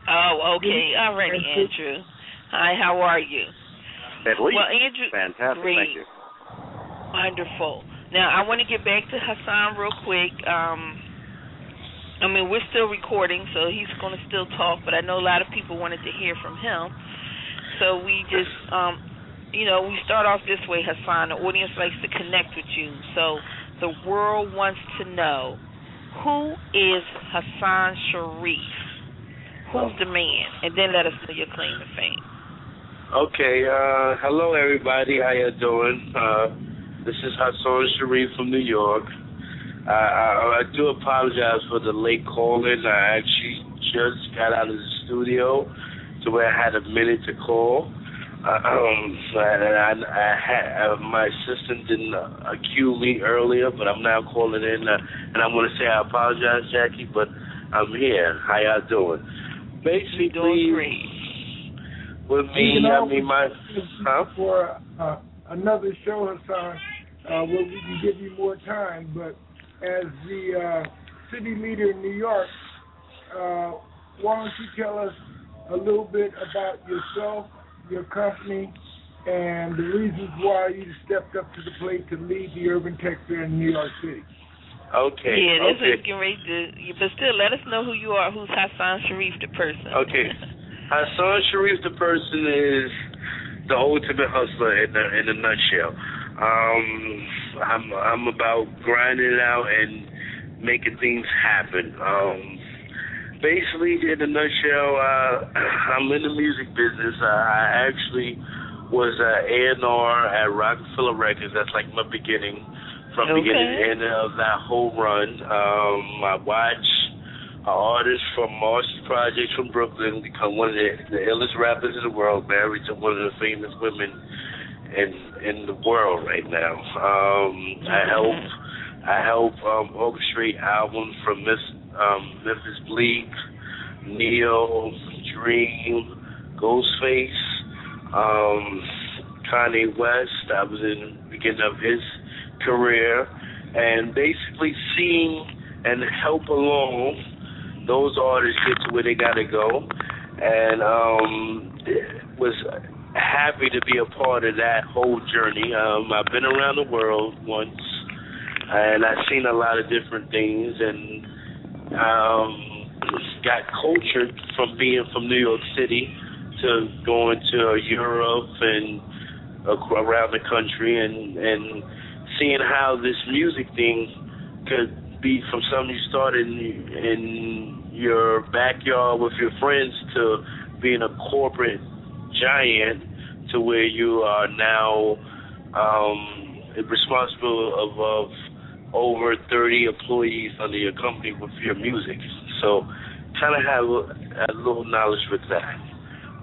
Oh, okay. All righty, Andrew. Hi, how are you? At least. Well, Andrew, Fantastic. great. Thank you. Wonderful. Now, I want to get back to Hassan real quick. Um, I mean, we're still recording, so he's going to still talk, but I know a lot of people wanted to hear from him. So we just, um, you know, we start off this way, Hassan. The audience likes to connect with you. So the world wants to know who is Hassan Shareef? Who's the man? And then let us know your claim to fame. Okay, uh, hello everybody. How you doing? Uh, this is Hassan Shareef from New York. Uh, I, I do apologize for the late calling. I actually just got out of the studio to where I had a minute to call. Uh, um, and I, I had uh, my assistant didn't uh, cue me earlier, but I'm now calling in, uh, and I want to say I apologize, Jackie, but I'm here. How y'all doing? Basically, Doing great. with You me, can I mean my. Huh? for uh, another show, Hassan, uh, where we can give you more time. But as the uh, city leader in New York, uh, why don't you tell us a little bit about yourself, your company, and the reasons why you stepped up to the plate to lead the Urban Tech Fair in New York City? Okay. Yeah, that's okay. what getting ready to. But still, let us know who you are. Who's Hassan Shareef, the person? Okay. Hassan Shareef, the person, is the ultimate hustler in a, in a nutshell. Um, I'm I'm about grinding it out and making things happen. Um, basically, in a nutshell, uh, I'm in the music business. Uh, I actually was uh, A&R at Roc-A-Fella Records. That's like my beginning, from Okay. beginning to end of that whole run. Um, I watched an artist from Marcy Projects from Brooklyn become one of the, the illest rappers in the world, married to one of the famous women in in the world right now. Um, I help I help um, orchestrate albums from Miss um, Memphis Bleek, Ne-Yo, Dream, Ghostface, um, Kanye West. I was in the beginning of his career, and basically seeing and help along those artists get to where they gotta go, and um, was happy to be a part of that whole journey. Um, I've been around the world once, and I've seen a lot of different things, and um, got cultured from being from New York City to going to Europe and around the country, and and seeing how this music thing could be from something you started in, in your backyard with your friends to being a corporate giant to where you are now um, responsible of, of over 30 employees under your company with your music. So kind of have a, a little knowledge with that.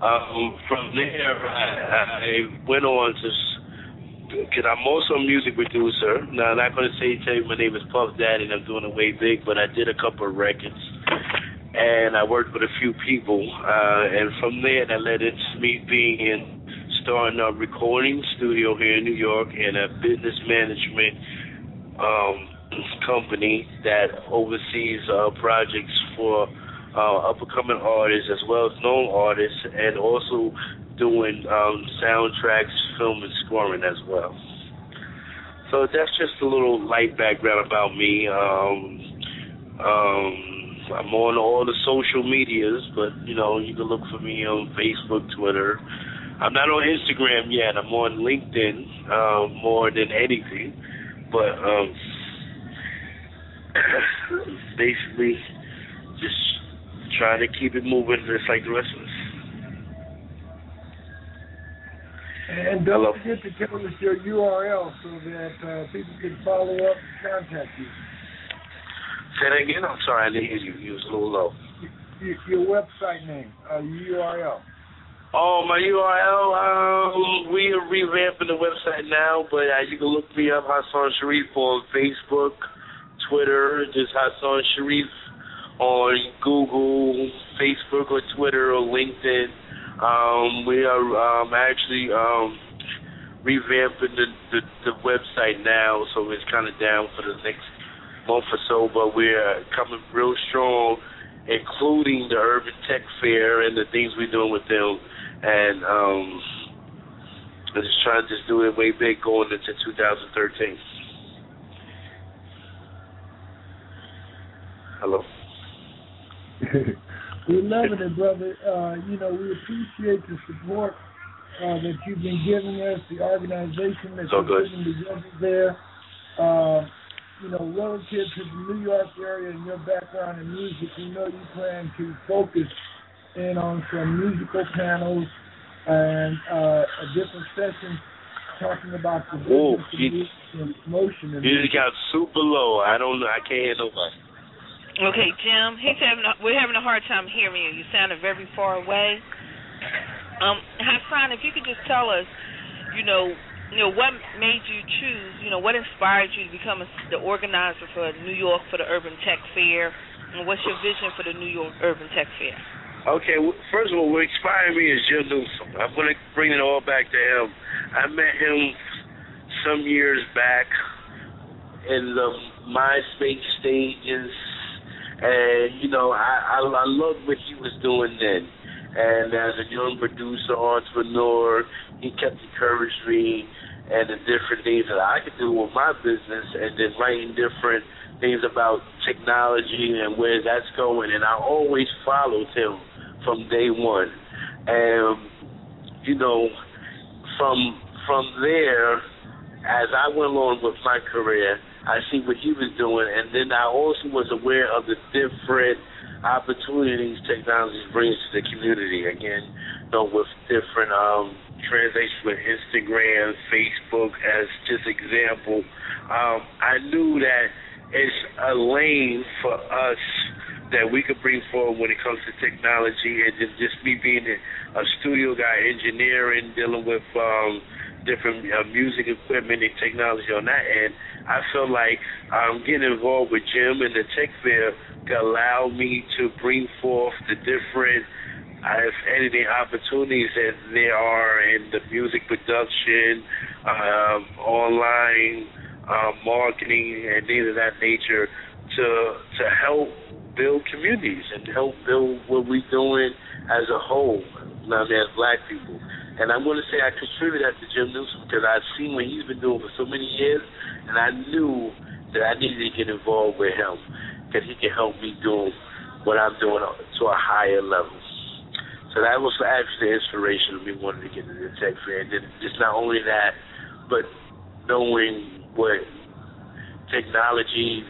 Um, from there, I, I went on to, because I'm also a music producer. Now, I'm not going to say, tell you my name is Puff Daddy and I'm doing it way big, but I did a couple of records. And I worked with a few people. Uh, and from there, that led into me being in, starting a recording studio here in New York and a business management um, company that oversees uh, projects for uh, up and coming artists as well as known artists, and also doing um, soundtracks, film, and scoring as well. So that's just a little light background about me. Um, um, I'm on all the social medias, but you know you can look for me on Facebook, Twitter. I'm not on Instagram yet. I'm on LinkedIn uh, more than anything, but um, basically just trying to keep it moving just like the rest of us. And don't forget to tell us your URL so that uh, people can follow up and contact you. Say that again. I'm sorry, I didn't hear you. You was a little low. Your, your website name, uh, your URL. Oh, my URL, um, we are revamping the website now, but uh, you can look me up, Hassan Shareef, on Facebook, Twitter, just Hassan Shareef on Google, Facebook, or Twitter, or LinkedIn. Um, we are um, actually um, revamping the, the, the website now, so it's kind of down for the next month or so, but we're coming real strong, including the Urban Tech Fair and the things we're doing with them. And um, I'm just trying to just do it way big going into 2013. Hello. We're loving it, brother. Uh, you know, we appreciate the support uh, that you've been giving us, the organization that So you're good. putting together there. Uh, you know, relative to the New York area and your background in music, we know you plan to focus in on some musical panels and uh, a different sessions talking about the Whoa, business music and promotion. of You music. just got super low. I don't know. I can't hear nobody. Okay, Jim, he's having a, we're having a hard time hearing you. You sounded very far away. Um, Hassan, if you could just tell us, you know, you know what made you choose, you know, what inspired you to become a, the organizer for New York for the Urban Tech Fair, and what's your vision for the New York Urban Tech Fair? Okay, well, first of all, what inspired me is Jim Neusom. I'm going to bring it all back to him. I met him some years back in the MySpace stages, and you know, I I, I loved what he was doing then. And as a young producer, entrepreneur, he kept encouraging me and the different things that I could do with my business, and then writing different things about technology and where that's going. And I always followed him from day one. And you know, from from there, as I went along with my career, I see what he was doing, and then I also was aware of the different opportunities technology brings to the community. Again, you know, with different um, translation with Instagram, Facebook, as just example. Um, I knew that it's a lane for us that we could bring forward when it comes to technology, and then just me being a, a studio guy, engineering, dealing with um, different uh, music equipment and technology on that end. I felt like um, getting involved with Jim and the Tech Fair could allow me to bring forth the different, uh, if anything, opportunities that there are in the music production, um, online uh, marketing, and things of that nature to to help build communities and help build what we're doing as a whole, not as black people. And I'm going to say I contribute that to Jim Neusom because I've seen what he's been doing for so many years, and I knew that I needed to get involved with him because he can help me do what I'm doing to a higher level. So that was actually the inspiration of me wanting to get into the tech fair. And then just not only that, but knowing what technology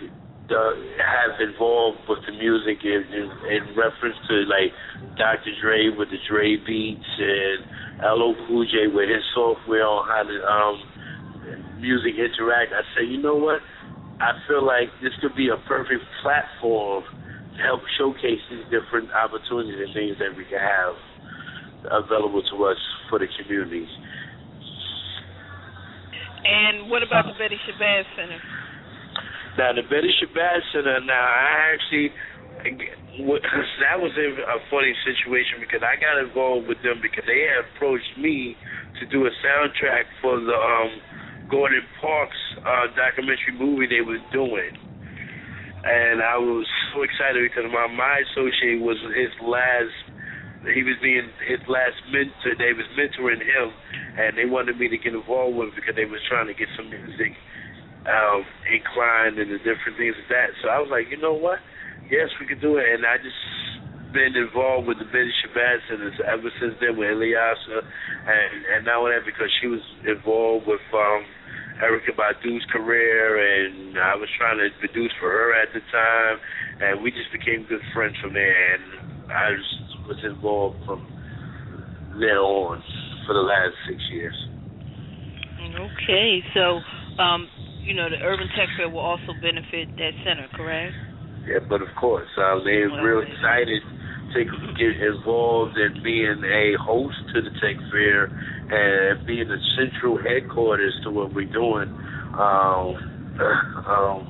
have involved with the music in, in, in reference to like Dr. Dre with the Dre beats and LL Cool J with his software on how to um, music interact. I say, you know what? I feel like this could be a perfect platform to help showcase these different opportunities and things that we can have available to us for the communities. And what about the Betty Shabazz Center? Now the Betty Shabazz Center. Now I actually that was a, funny situation because I got involved with them because they had approached me to do a soundtrack for the um, Gordon Parks uh, documentary movie they was doing, and I was so excited because my my associate was his last. He was being his last mentor. They was mentoring him, and they wanted me to get involved with it because they was trying to get some music um, inclined and the different things like that. So I was like, you know what? Yes, we could do it. And I just been involved with the Betty Shabazz Centers ever since then with Ilyasah, and and now and that because she was involved with um, Erykah Badu's career, and I was trying to produce for her at the time, and we just became good friends from there. And I just was involved from there on for the last six years. Okay, so um, you know the Urban Tech Fair will also benefit that center, correct? Yeah, but of course, uh, they're real excited to get involved in being a host to the tech fair and being the central headquarters to what we're doing. Um, um,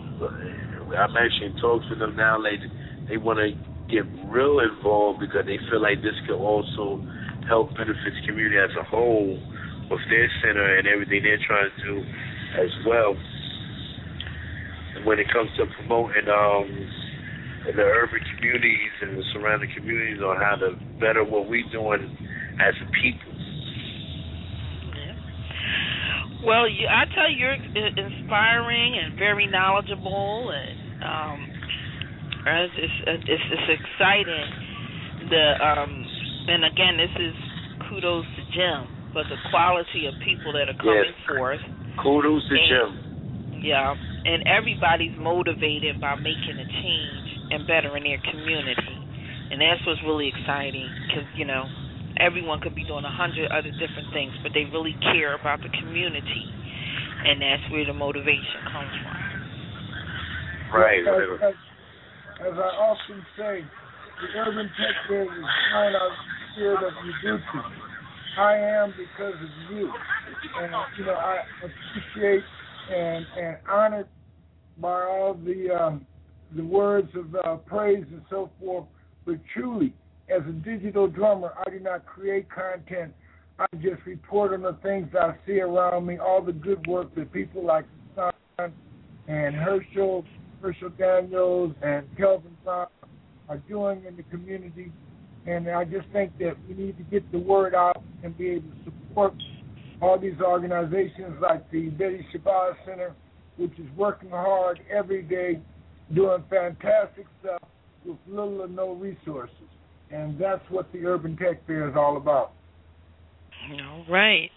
I'm actually in talks with them now. Like they want to get real involved because they feel like this could also help benefit the community as a whole with their center and everything they're trying to do as well. When it comes to promoting um, the urban communities and the surrounding communities on how to better what we're doing as a people. Well, you, I tell you, you're inspiring and very knowledgeable, and um, it's, it's it's exciting. The um, and again, this is kudos to Jim for the quality of people that are coming yes. forth. Kudos to and, Jim. Yeah, and everybody's motivated by making a change and bettering their community, and that's what's really exciting because you know everyone could be doing a hundred other different things, but they really care about the community, and that's where the motivation comes from. Right. As, as, as I often say, the urban tech fair is kind of the spirit of Ubuntu. I am because of you, and you know I appreciate and and honored by all the um, the words of uh, praise and so forth. But truly, as a digital drummer, I do not create content. I just report on the things I see around me, all the good work that people like Son and Herschel, Herschel Daniels, and Kelvin Brown are doing in the community. And I just think that we need to get the word out and be able to support all these organizations like the Betty Shabazz Center, which is working hard every day, doing fantastic stuff with little or no resources and that's what the Urban Tech Fair is all about. All right.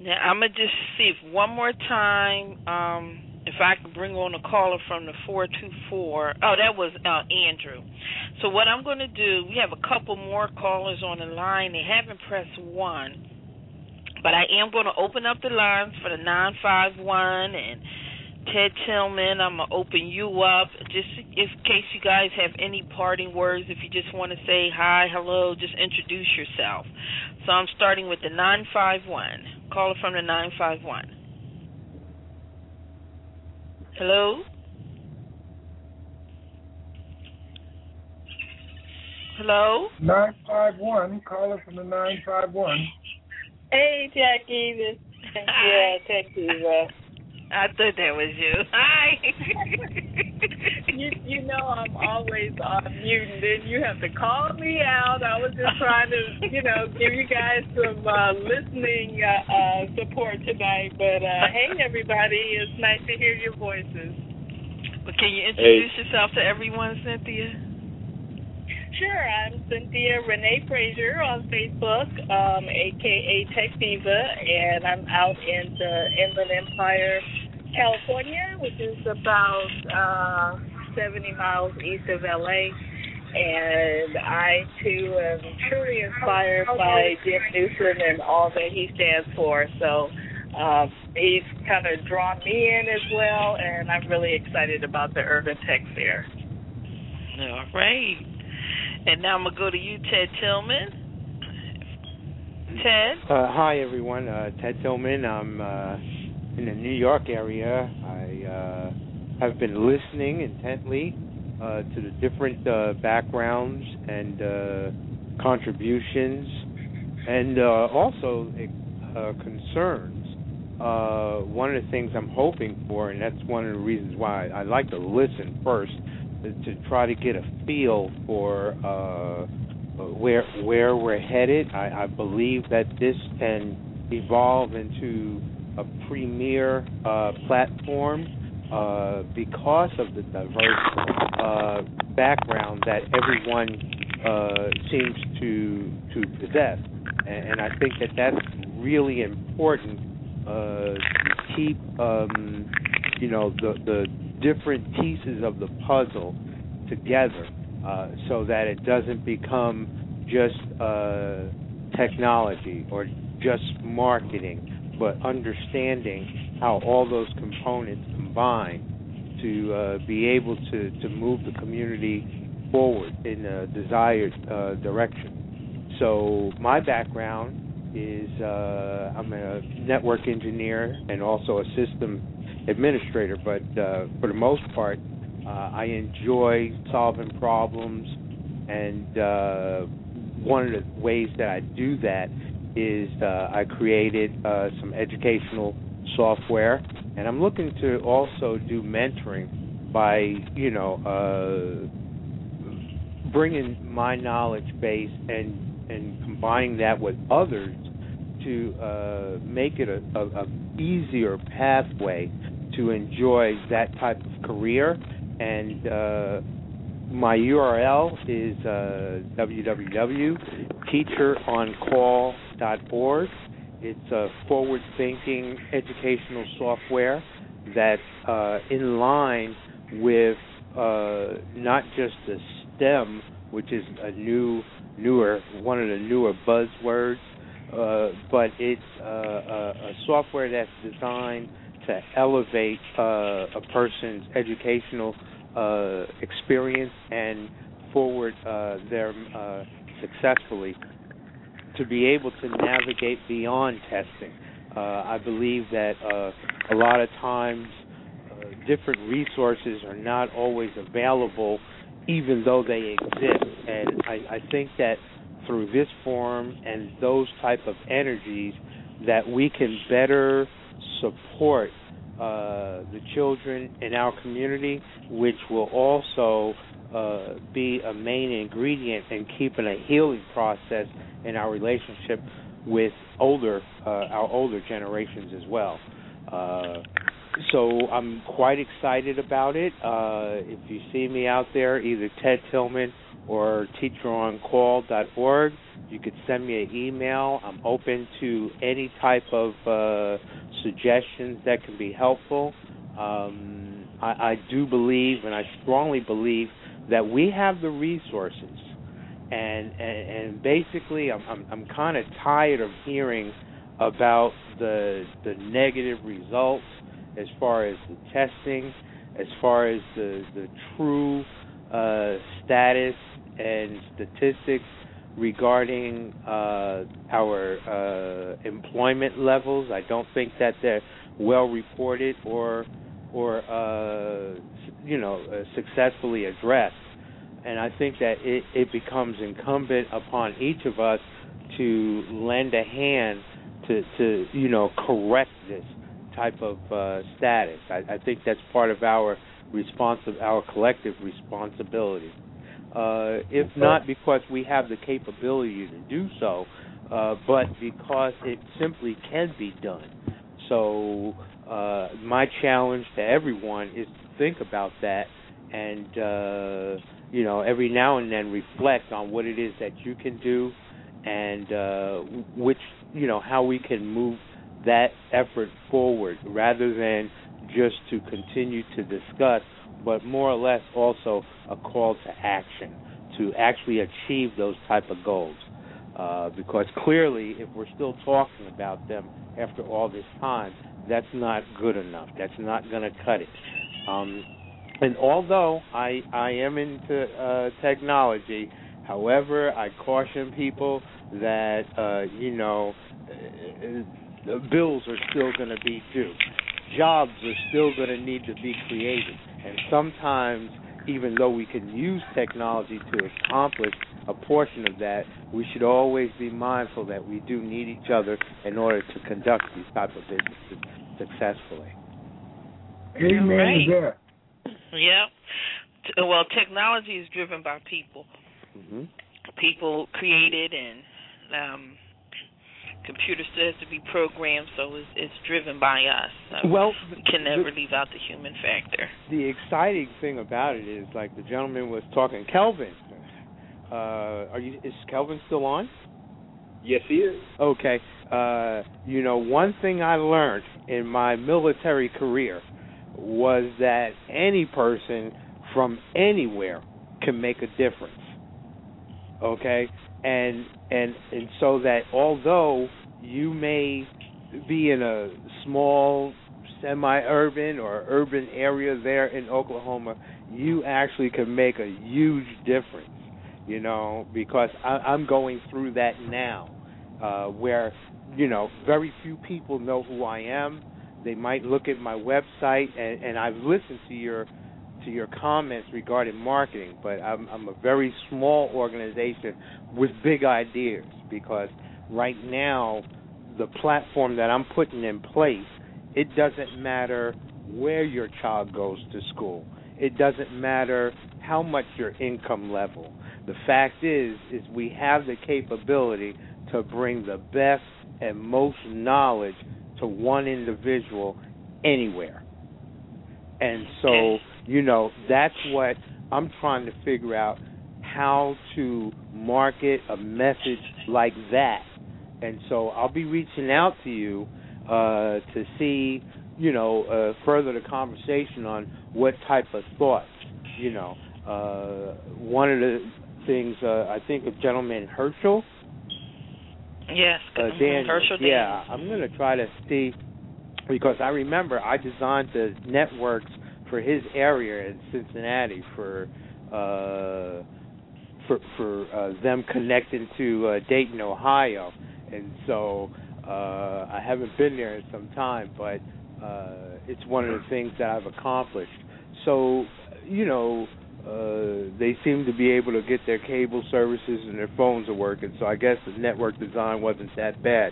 Now I'm gonna just see if one more time, um, if I can bring on a caller from the four two four. Oh, that was uh, Andrew. So what I'm going to do, we have a couple more callers on the line. They haven't pressed one, but I am going to open up the lines for the nine five one and Ted Tillman, I'm gonna open you up just in case you guys have any parting words. If you just want to say hi, hello, just introduce yourself. So I'm starting with the nine five one. Caller from the nine five one. Hello. Hello. Nine five one. Caller from the nine five one. Hey Jackie, this yeah, thank you. Uh, I thought that was you. Hi. you you know I'm always on mute, and then you have to call me out. I was just trying to you know give you guys some uh, listening uh, uh, support tonight. But uh, hey everybody, it's nice to hear your voices. Well, can you introduce hey. yourself to everyone, Cynthia? Sure, I'm Cynthia Renee Frazier on Facebook, um, aka Tech Diva, and I'm out in the Inland Empire, California, which is about uh, 70 miles east of LA. And I too am truly inspired by Jim Neusom and all that he stands for. So uh, he's kind of drawn me in as well, and I'm really excited about the Urban Tech Fair. All right. And now I'm gonna go to you, Ted Tillman. Ted. Uh, hi everyone, uh, Ted Tillman. I'm uh, in the New York area. I uh, have been listening intently uh, to the different uh, backgrounds and contributions, and also concerns. one of the things I'm hoping for, and that's one of the reasons why I like to listen first to try to get a feel for uh, where where we're headed. I, I believe that this can evolve into a premier uh, platform uh, because of the diverse uh, background that everyone uh, seems to to possess, and, and, I think that that's really important uh, to keep um, you know the the different pieces of the puzzle together uh, so that it doesn't become just uh, technology or just marketing, but understanding how all those components combine to uh, be able to, to move the community forward in a desired uh, direction. So my background is uh, I'm a network engineer and also a system administrator, but uh, for the most part, uh, I enjoy solving problems, and uh, one of the ways that I do that is uh, I created uh, some educational software, and I'm looking to also do mentoring by you know uh, bringing my knowledge base and and combining that with others to uh, make it a, a, a easier pathway to enjoy that type of career. And uh, my URL is uh, www.teacheroncall.org. It's a forward-thinking educational software that's uh, in line with uh, not just the STEM, which is a new, newer, one of the newer buzzwords, uh, but it's uh, a, a software that's designed to elevate uh, a person's educational uh, experience and forward uh, them uh, successfully to be able to navigate beyond testing. Uh, I believe that uh, a lot of times uh, different resources are not always available, even though they exist. And I, I think that through this forum and those type of energies, that we can better support uh, the children in our community, which will also uh, be a main ingredient in keeping a healing process in our relationship with older uh, our older generations as well. Uh, so I'm quite excited about it. Uh, if you see me out there, either Ted Tillman or teacheroncall.org, you could send me an email. I'm open to any type of uh, suggestions that can be helpful. Um, I, I do believe, and I strongly believe, that we have the resources, and and, and basically, I'm I'm, I'm kind of tired of hearing about the the negative results as far as the testing, as far as the the true uh, status and statistics regarding uh, our uh, employment levels. I don't think that they're well reported or or uh, you know uh, successfully addressed. And I think that it, it becomes incumbent upon each of us to lend a hand to to you know correct this type of uh, status. I, I think that's part of our responsi- our collective responsibility. Uh, if not because we have the capability to do so, uh, but because it simply can be done. So uh, my challenge to everyone is to think about that and uh, you know every now and then reflect on what it is that you can do and uh, which you know how we can move that effort forward rather than just to continue to discuss but more or less also a call to action to actually achieve those type of goals. Uh, because clearly, if we're still talking about them after all this time, that's not good enough. That's not going to cut it. Um, and although I I am into uh, technology, however, I caution people that uh, you know uh, bills are still going to be due, jobs are still going to need to be created, and sometimes even though we can use technology to accomplish a portion of that, we should always be mindful that we do need each other in order to conduct these type of businesses successfully. Amen right. to that. Yeah. T- Well, technology is driven by people. Mm-hmm. People created and um, computer still has to be programmed, so it's, it's driven by us. So Well, we can never leave out the human factor. The exciting thing about it is, like the gentleman was talking, Kelvin. Uh, are you? Is Kelvin still on? Yes, he is. Okay. Uh, you know, one thing I learned in my military career was that any person from anywhere can make a difference. Okay? And and and so that although you may be in a small semi-urban or urban area there in Oklahoma, you actually can make a huge difference. You know, because I, I'm going through that now, uh, where you know very few people know who I am. They might look at my website, and, and I've listened to your to your comments regarding marketing, but I'm, I'm a very small organization with big ideas because right now the platform that I'm putting in place, it doesn't matter where your child goes to school. It doesn't matter how much your income level. The fact is is we have the capability to bring the best and most knowledge to one individual anywhere. And so, you know, that's what I'm trying to figure out how to market a message like that. And so I'll be reaching out to you uh, to see, you know, uh, further the conversation on what type of thoughts, you know. Uh, one of the things, uh, I think, of gentleman Herschel. Yes, Uh, Dan, Herschel yeah, I'm going to try to see because I remember I designed the networks for his area in Cincinnati for uh, for for uh, them connecting to uh, Dayton, Ohio, and so uh, I haven't been there in some time, but uh, it's one of the things that I've accomplished. So you know. Uh, they seem to be able to get their cable services and their phones are working, so I guess the network design wasn't that bad.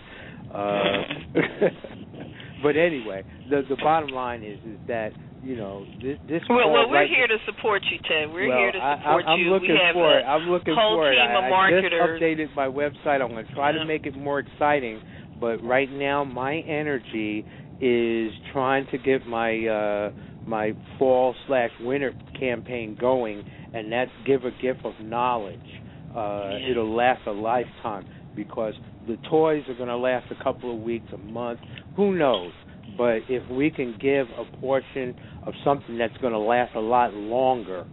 Uh, but anyway, the the bottom line is is that you know this this Well, well, we're right- here to support you, Ted. We're well, here to support I, I'm you. looking we have for a it. I'm looking whole for it. team I, of I marketers. just updated my website. I'm going to try to make it more exciting, but right now my energy is trying to get my uh my fall slash winter campaign going, and that's give a gift of knowledge. Uh, Yeah. It'll last a lifetime because the toys are going to last a couple of weeks, a month, who knows. But if we can give a portion of something that's going to last a lot longer,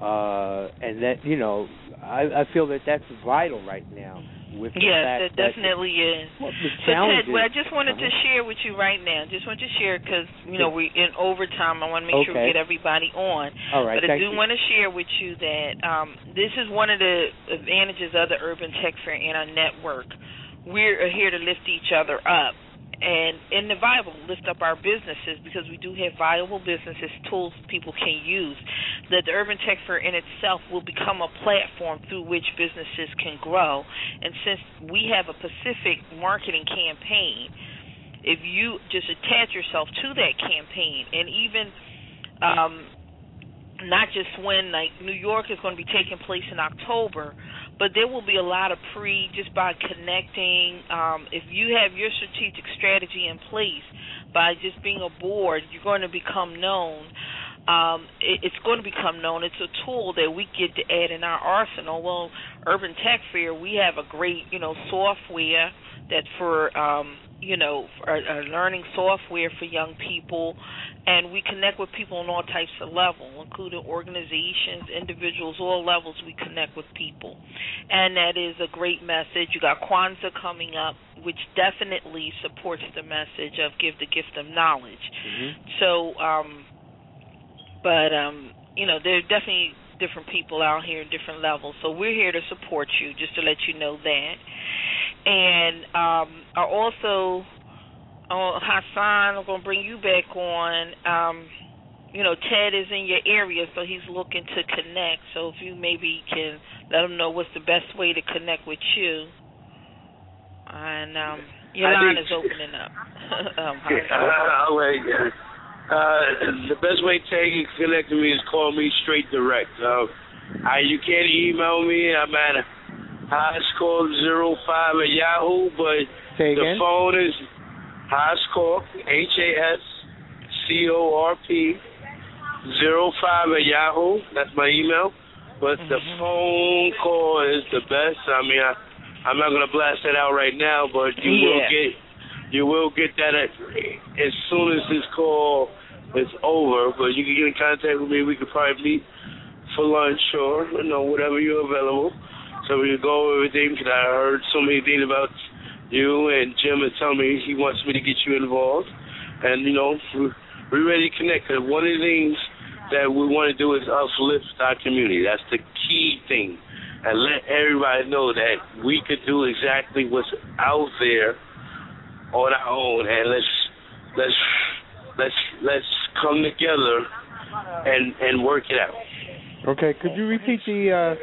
uh, and that you know, I, I feel that that's vital right now. With the Yes, it that definitely is. Well, the So challenge Ted, well, I just wanted to Uh-huh. share with you right now. Just want to share because you know we're in overtime. I want to make sure we get everybody on. All right, but I do you. want to share with you that um, this is one of the advantages of the Urban Tech Fair and our network. We're here to lift each other up. And in the Bible, lift up our businesses because we do have viable businesses, tools people can use. That the Urban Tech Fair in itself will become a platform through which businesses can grow. And since we have a Pacific marketing campaign, if you just attach yourself to that campaign and even um, not just when like New York is going to be taking place in October, but there will be a lot of pre just by connecting. Um, if you have your strategic strategy in place by just being a board, you're going to become known. Um, it, it's going to become known. It's a tool that we get to add in our arsenal. Well, Urban Tech Fair, we have a great you know software that for um, you know a, a learning software for young people and we connect with people on all types of levels, including organizations, individuals, all levels. We connect with people, and that is a great message. You got Kwanzaa coming up, which definitely supports the message of give the gift of knowledge. So, um, but um, you know, there are definitely different people out here, different levels. So we're here to support you, just to let you know that. And um, I also uh, Hassan, I'm gonna bring you back on. Um, you know, Ted is in your area, so he's looking to connect. So if you maybe can let him know what's the best way to connect with you. And um, your I line think- is opening up. um, you. Uh, the best way to connect with me is call me straight direct. Uh, I, you can email me. I'm at highscore zero five at Yahoo, but Say the again? phone is highscore H A S C O R P zero five at Yahoo. That's my email. But the phone call is the best. I mean, I, I'm not gonna blast that out right now, but you will get you will get that at, as soon as this call is over. But you can get in contact with me. We could probably meet for lunch or you know whatever you're available. So we can go over everything. Because I heard so many things about you and Jim and telling me he wants me to get you involved. And you know we- we're ready to connect. 'Cause one of the things that we want to do is uplift our community. That's the key thing, and let everybody know that we could do exactly what's out there on our own, and let's let's let's let's come together and and work it out. Okay, could you repeat the uh,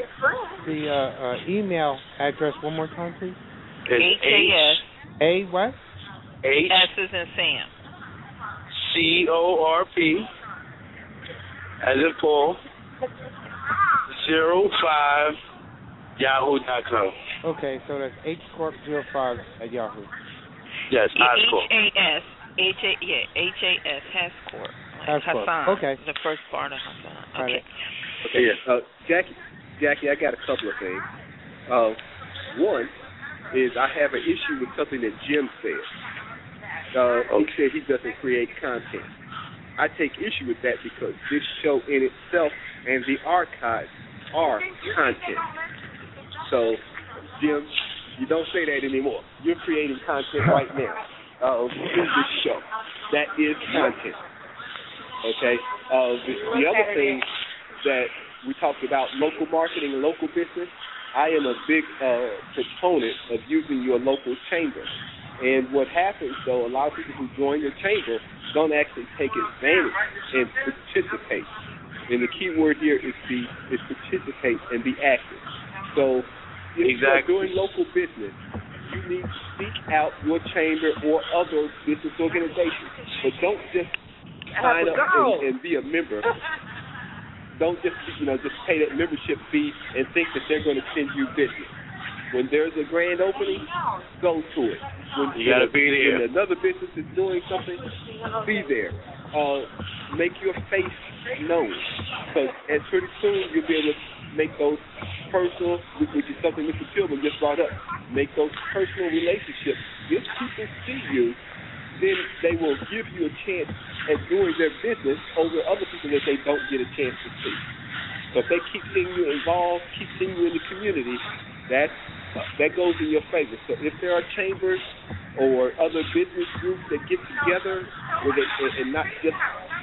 the uh, uh, email address one more time, please? It's H-A-S. A what? H S is in Sam. C O R P as in Paul zero five yahoo dot com. Okay, so that's hcorp05 at Yahoo. Yes, Oscorp. H-A-S. H-A, yeah, H-A-S, Hascourt. Like Hascourt. Hassan. Okay. The first part of Hassan. Got Okay. it. Okay, yes. Uh, Jackie, Jackie, I got a couple of things. Uh, one is I have an issue with something that Jim said. Uh, He said he doesn't create content. I take issue with that because this show in itself and the archives are content. So, Jim, you don't say that anymore. You're creating content right now uh, through this show. That is content. Okay. Uh, the, the other thing that we talked about local marketing local business. I am a big uh, proponent of using your local chamber. And what happens though, a lot of people who join your chamber don't actually take advantage and participate. And the key word here is be is participate and be active. So if you're doing local business, you need to seek out your chamber or other business organizations. But don't just sign up and, and be a member. Don't just you know just pay that membership fee and think that they're going to send you business. When there's a grand opening, go to it. When, You gotta be there. When another business is doing something, be there. Uh, make your face known, because as pretty soon you'll be able to make those personal, which is something Mr. Tillman just brought up. Make those personal relationships. If people see you, then they will give you a chance at doing their business over other people that they don't get a chance to see. So if they keep seeing you involved, keep seeing you in the community, that that goes in your favor. So if there are chambers or other business groups that get together, where they, and not just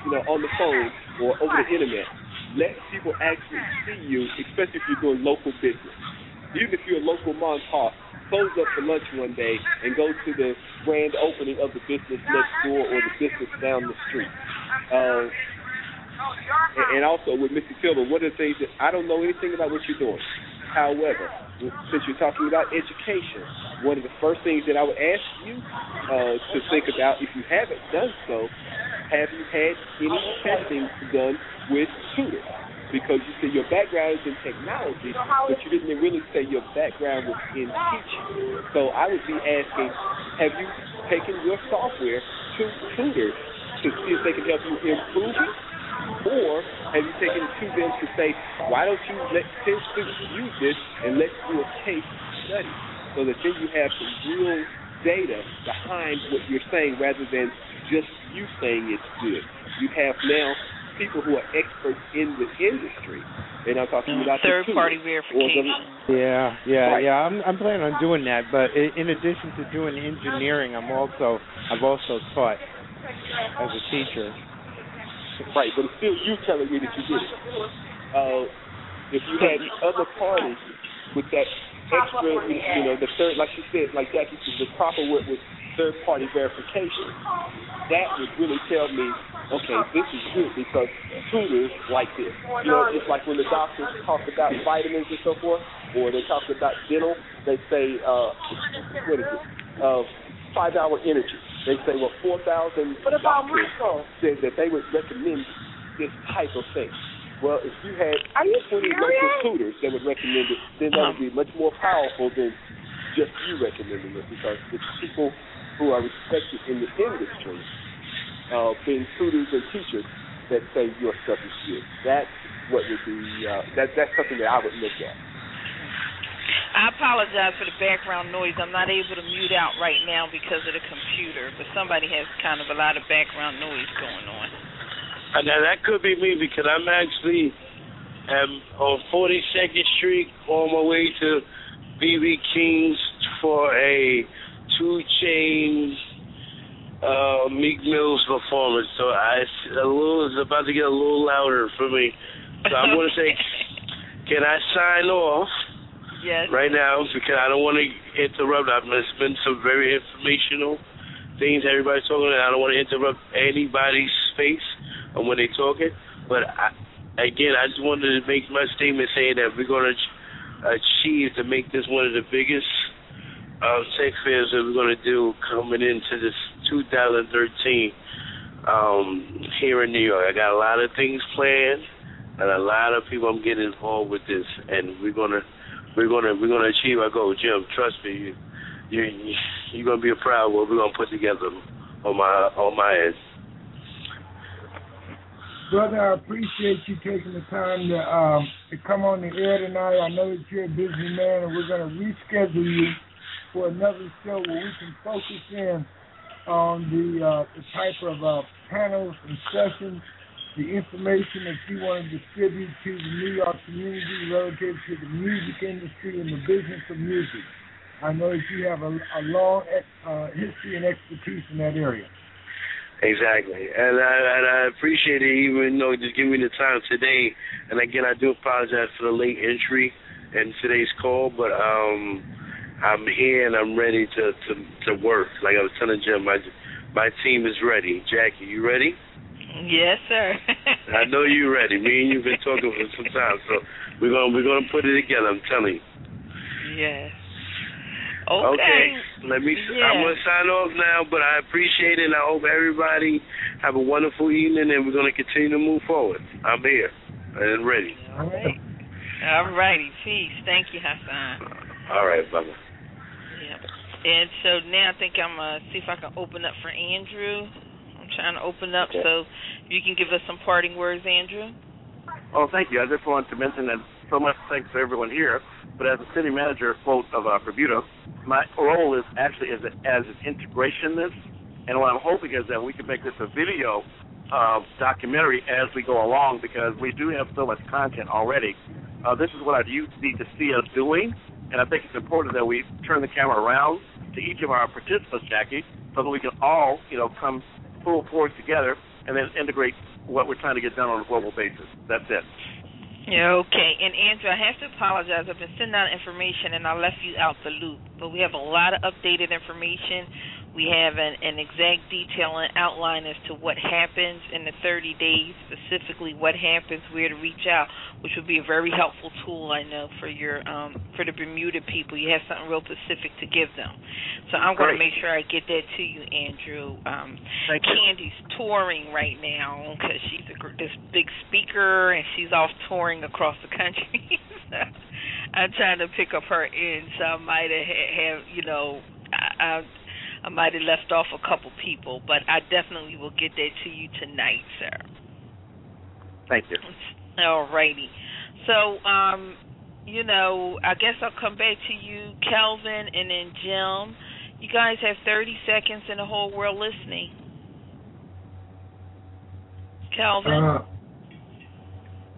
you know on the phone or over the internet, let people actually see you, especially if you're doing local business. Even if you're a local mom and pop, close up for lunch one day and go to the grand opening of the business next door or the business down the street. Uh, and, also with Mr. Tillman, one of the things that I don't know anything about what you're doing. However, since you're talking about education, one of the first things that I would ask you uh, to think about, if you haven't done so, have you had any testing done with tutors? Because you said your background is in technology, but you didn't really say your background was in teaching. So I would be asking, have you taken your software to tutors to see if they can help you improve it? Or have you taken it to them to say, why don't you let 10 students use this and let's do a case study so that then you have some real data behind what you're saying rather than just you saying it's good. You have now people who are experts in the industry, and I'm talking about Third party tutors the- verification. Yeah, yeah, Right. yeah. I'm I'm planning on doing that, but in addition to doing engineering, I'm also I've also taught as a teacher. Right, but it's still you telling me that you did it. Uh, if you had other parties with that extra, you know, the third, like you said, like Jackie said, the proper word was third party verification. That would really tell me, okay, this is good because tutors like this. You know, it's like when the doctors talk about vitamins and so forth, or they talk about dental, they say, uh, what is it? Uh, five hour energy. They say, well, 4,000 What about doctors Michael? said that they would recommend this type of thing. Well, if you had Are you 20 local tutors that would recommend it, then that would be much more powerful than just you recommending it because it's people who are respected in the industry, uh, being tutors and teachers, that say your stuff is good. That's what would be, uh, that, that's something that I would look at. I apologize for the background noise. I'm not able to mute out right now because of the computer, but somebody has kind of a lot of background noise going on. And now that could be me because I'm actually am on 42nd Street on my way to BB King's for a two chain uh, Meek Mill's performance, so I a little it's about to get a little louder for me. So I'm going to say, can I sign off? Yes. Right now, because I don't want to interrupt. I've been some very informational things everybody's talking, and I don't want to interrupt anybody's space on when they're talking. But I, again, I just wanted to make my statement saying that we're going to achieve to make this one of the biggest uh, tech fairs that we're going to do coming into this 2013 um, here in New York. I got a lot of things planned, and a lot of people I'm getting involved with this, and we're gonna we're gonna we're gonna achieve our goal. Jim, trust me, you you you're gonna be a proud of what we're gonna put together on my on my end. Brother, I appreciate you taking the time to um, to come on the air tonight. I know that you're a busy man, and we're to reschedule you for another show where we can focus in on the uh, the type of uh, panels and sessions, the information that you want to distribute to the New York community relative to the music industry and the business of music. I know that you have a, a long uh, history and expertise in that area. Exactly, and I and I appreciate it, even though just giving me the time today. And again, I do apologize for the late entry in today's call, but um, I'm here and I'm ready to to to work. Like I was telling Jim, my my team is ready. Jackie, you ready? Yes, sir. I know you're ready. Me and you've been talking for some time, so we're gonna we're gonna put it together. I'm telling you. Yes. Okay. Okay. Let me. Yeah. I'm gonna sign off now, but I appreciate it, and I hope everybody have a wonderful evening, and we're gonna continue to move forward. I'm here and ready. All right. All righty. Peace. Thank you, Hassan. All right, bye. Yeah. And so now I think I'm gonna see if I can open up for Andrew. I'm trying to open up so you can give us some parting words, Andrew. Oh, thank you. I just wanted to mention that so much thanks to everyone here. But as a city manager, quote of uh, Bermuda, my role is actually as, a, as an integrationist, and what I'm hoping is that we can make this a video uh, documentary as we go along because we do have so much content already. Uh, this is what I need to see us doing, and I think it's important that we turn the camera around to each of our participants, Jackie, so that we can all, you know, come full forward together and then integrate what we're trying to get done on a global basis. That's it. Okay. And Andrew, I have to apologize. I've been sending out information and I left you out the loop. But we have a lot of updated information. We have an, an exact detail and outline as to what happens in the 30 days, specifically what happens, where to reach out, which would be a very helpful tool, I know, for your um, for the Bermuda people. You have something real specific to give them. So I'm going to make sure I get that to you, Andrew. Um, Thank you. Candy's touring right now because she's a, this big speaker and she's off touring across the country. so I'm trying to pick up her end, so I might have, have you know, I, I, I might have left off a couple people, but I definitely will get that to you tonight, sir. Thank you. All righty. So, um, you know, I guess I'll come back to you, Kelvin, and then Jim. You guys have 30 seconds and the whole world listening. Kelvin? Uh,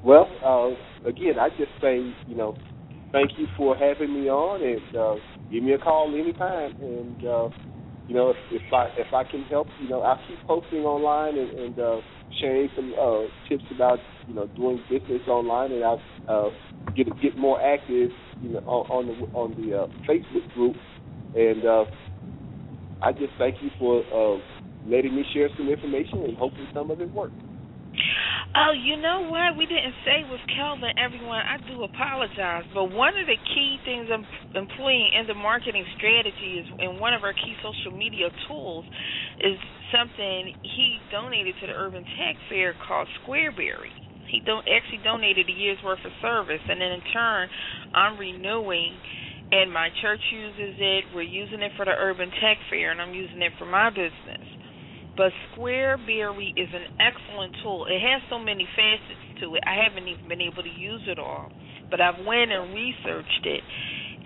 well, uh, again, I just say, you know, thank you for having me on, and uh, give me a call anytime. And uh, you know, if, if I if I can help, you know, I'll keep posting online and, and uh, sharing some uh, tips about you know doing business online, and I'll uh, get get more active, you know, on, on the on the uh, Facebook group. And uh, I just thank you for uh, letting me share some information, and hopefully some of it works. Oh, you know what? We didn't say with Kelvin, everyone. I do apologize, but one of the key things I'm employing in the marketing strategy is, and one of our key social media tools is something he donated to the Urban Tech Fair called Squareberry. He don't actually donated a year's worth of service, and then in turn, I'm renewing. And my church uses it. We're using it for the Urban Tech Fair, and I'm using it for my business. But Squareberry is an excellent tool. It has so many facets to it. I haven't even been able to use it all, but I've went and researched it,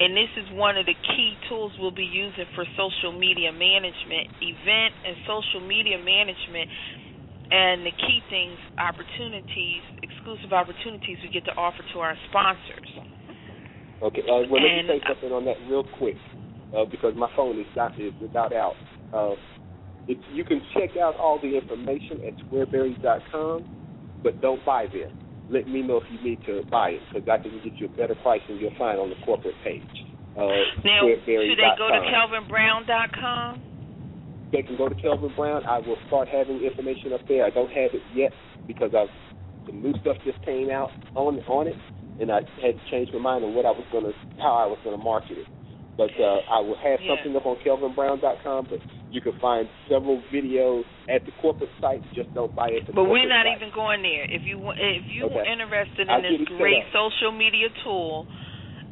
and this is one of the key tools we'll be using for social media management, event and social media management. And the key things, opportunities, exclusive opportunities we get to offer to our sponsors. Okay, uh, well, let And- me say something on that real quick, uh, because my phone is not is without out. Uh, It, you can check out all the information at squareberry.com, but don't buy there. Let me know if you need to buy it because I can get you a better price than you'll find on the corporate page. Uh, Now, should they go to kelvinbrown.com? They can go to Kelvin Brown. I will start having information up there. I don't have it yet because I've the new stuff just came out on on it, and I had to change my mind on what I was gonna, how I was gonna market it. But uh, I will have Yeah. something up on KelvinBrown.com. But you can find several videos at the corporate site. Just don't buy it. But we're not site. even going there. If you if you Okay. interested I'll in this great social media tool,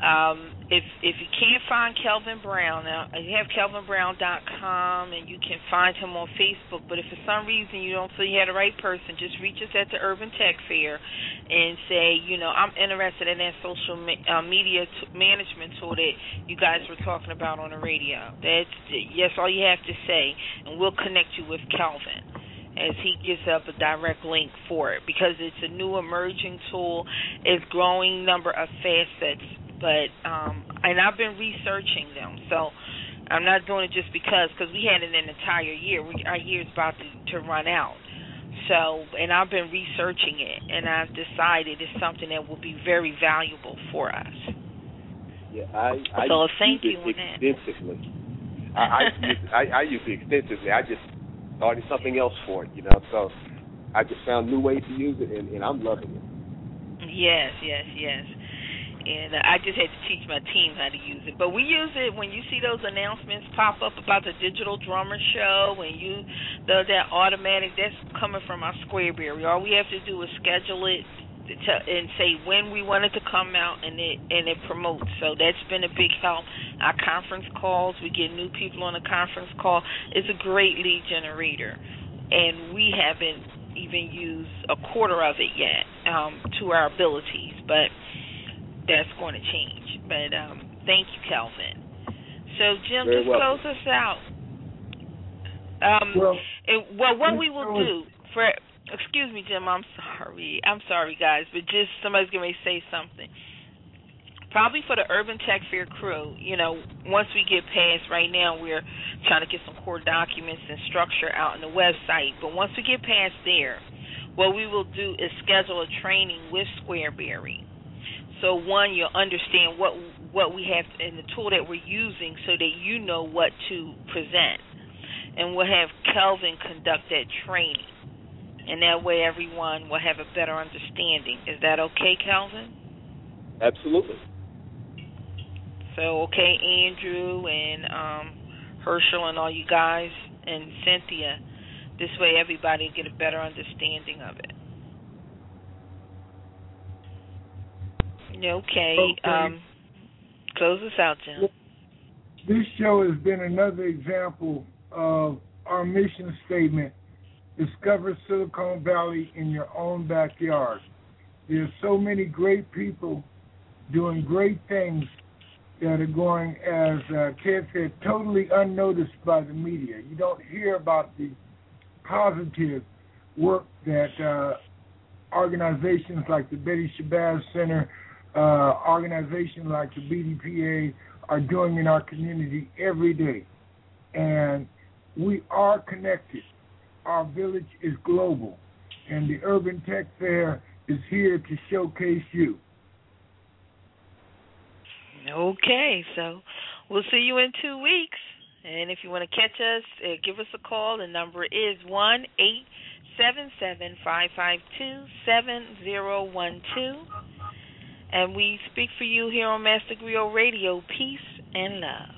um, if if you can't find Kelvin Brown, now you have KelvinBrown.com and you can find him on Facebook. But if for some reason you don't feel you have the right person, just reach us at the Urban Tech Fair and say, you know, I'm interested in that social me- uh, media t- management tool that you guys were talking about on the radio. That's yes, all you have to say, and we'll connect you with Kelvin as he gives up a direct link for it because it's a new emerging tool. It's growing number of facets, but um, and I've been researching them, so I'm not doing it just because because we had it an entire year. We, our is about to, to run out. So, and I've been researching it, and I've decided it's something that will be very valuable for us. Yeah, I, I So, use thank it you extensively. I, I, use, I, I use it extensively. I just started something else for it, you know. So I just found new ways to use it, and, and I'm loving it. Yes, yes, yes. And uh, I just had to teach my team how to use it. But we use it when you see those announcements pop up about the digital drummer show, when you the that automatic that's coming from our Squareberry. All we have to do is schedule it to, and say when we want it to come out, and it and it promotes. So that's been a big help. Our conference calls, we get new people on a conference call. It's a great lead generator, and we haven't even used a quarter of it yet um, to our abilities, but that's going to change. But um, thank you, Kelvin. So Jim, Very just welcome. close us out. Um, Well, it, well, what we will do for excuse me, Jim. I'm sorry. I'm sorry, guys, but just somebody's going to say something. Probably for the Urban Tech Fair crew, you know, once we get past right now, we're trying to get some core documents and structure out on the website. But once we get past there, what we will do is schedule a training with Squareberry. So one, you'll understand what what we have and the tool that we're using, so that you know what to present, and we'll have Kelvin conduct that training, and that way everyone will have a better understanding. Is that okay, Kelvin? Absolutely. So okay, Andrew and um, Herschel and all you guys and Cynthia. This way, everybody will get a better understanding of it. Okay. Okay. Um, close us out, Jim. This show has been another example of our mission statement discover Silicon Valley in your own backyard. There's so many great people doing great things that are going, as uh, Ted said, totally unnoticed by the media. You don't hear about the positive work that uh, organizations like the Betty Shabazz Center, uh, organizations like the BDPA are doing in our community every day. And we are connected. Our village is global. And the Urban Tech Fair is here to showcase you. Okay, so we'll see you in two weeks. And if you want to catch us, uh, give us a call. The number is one eight seven seven five five two seven zero one two. And we speak for you here on Master Griot Radio. Peace and love.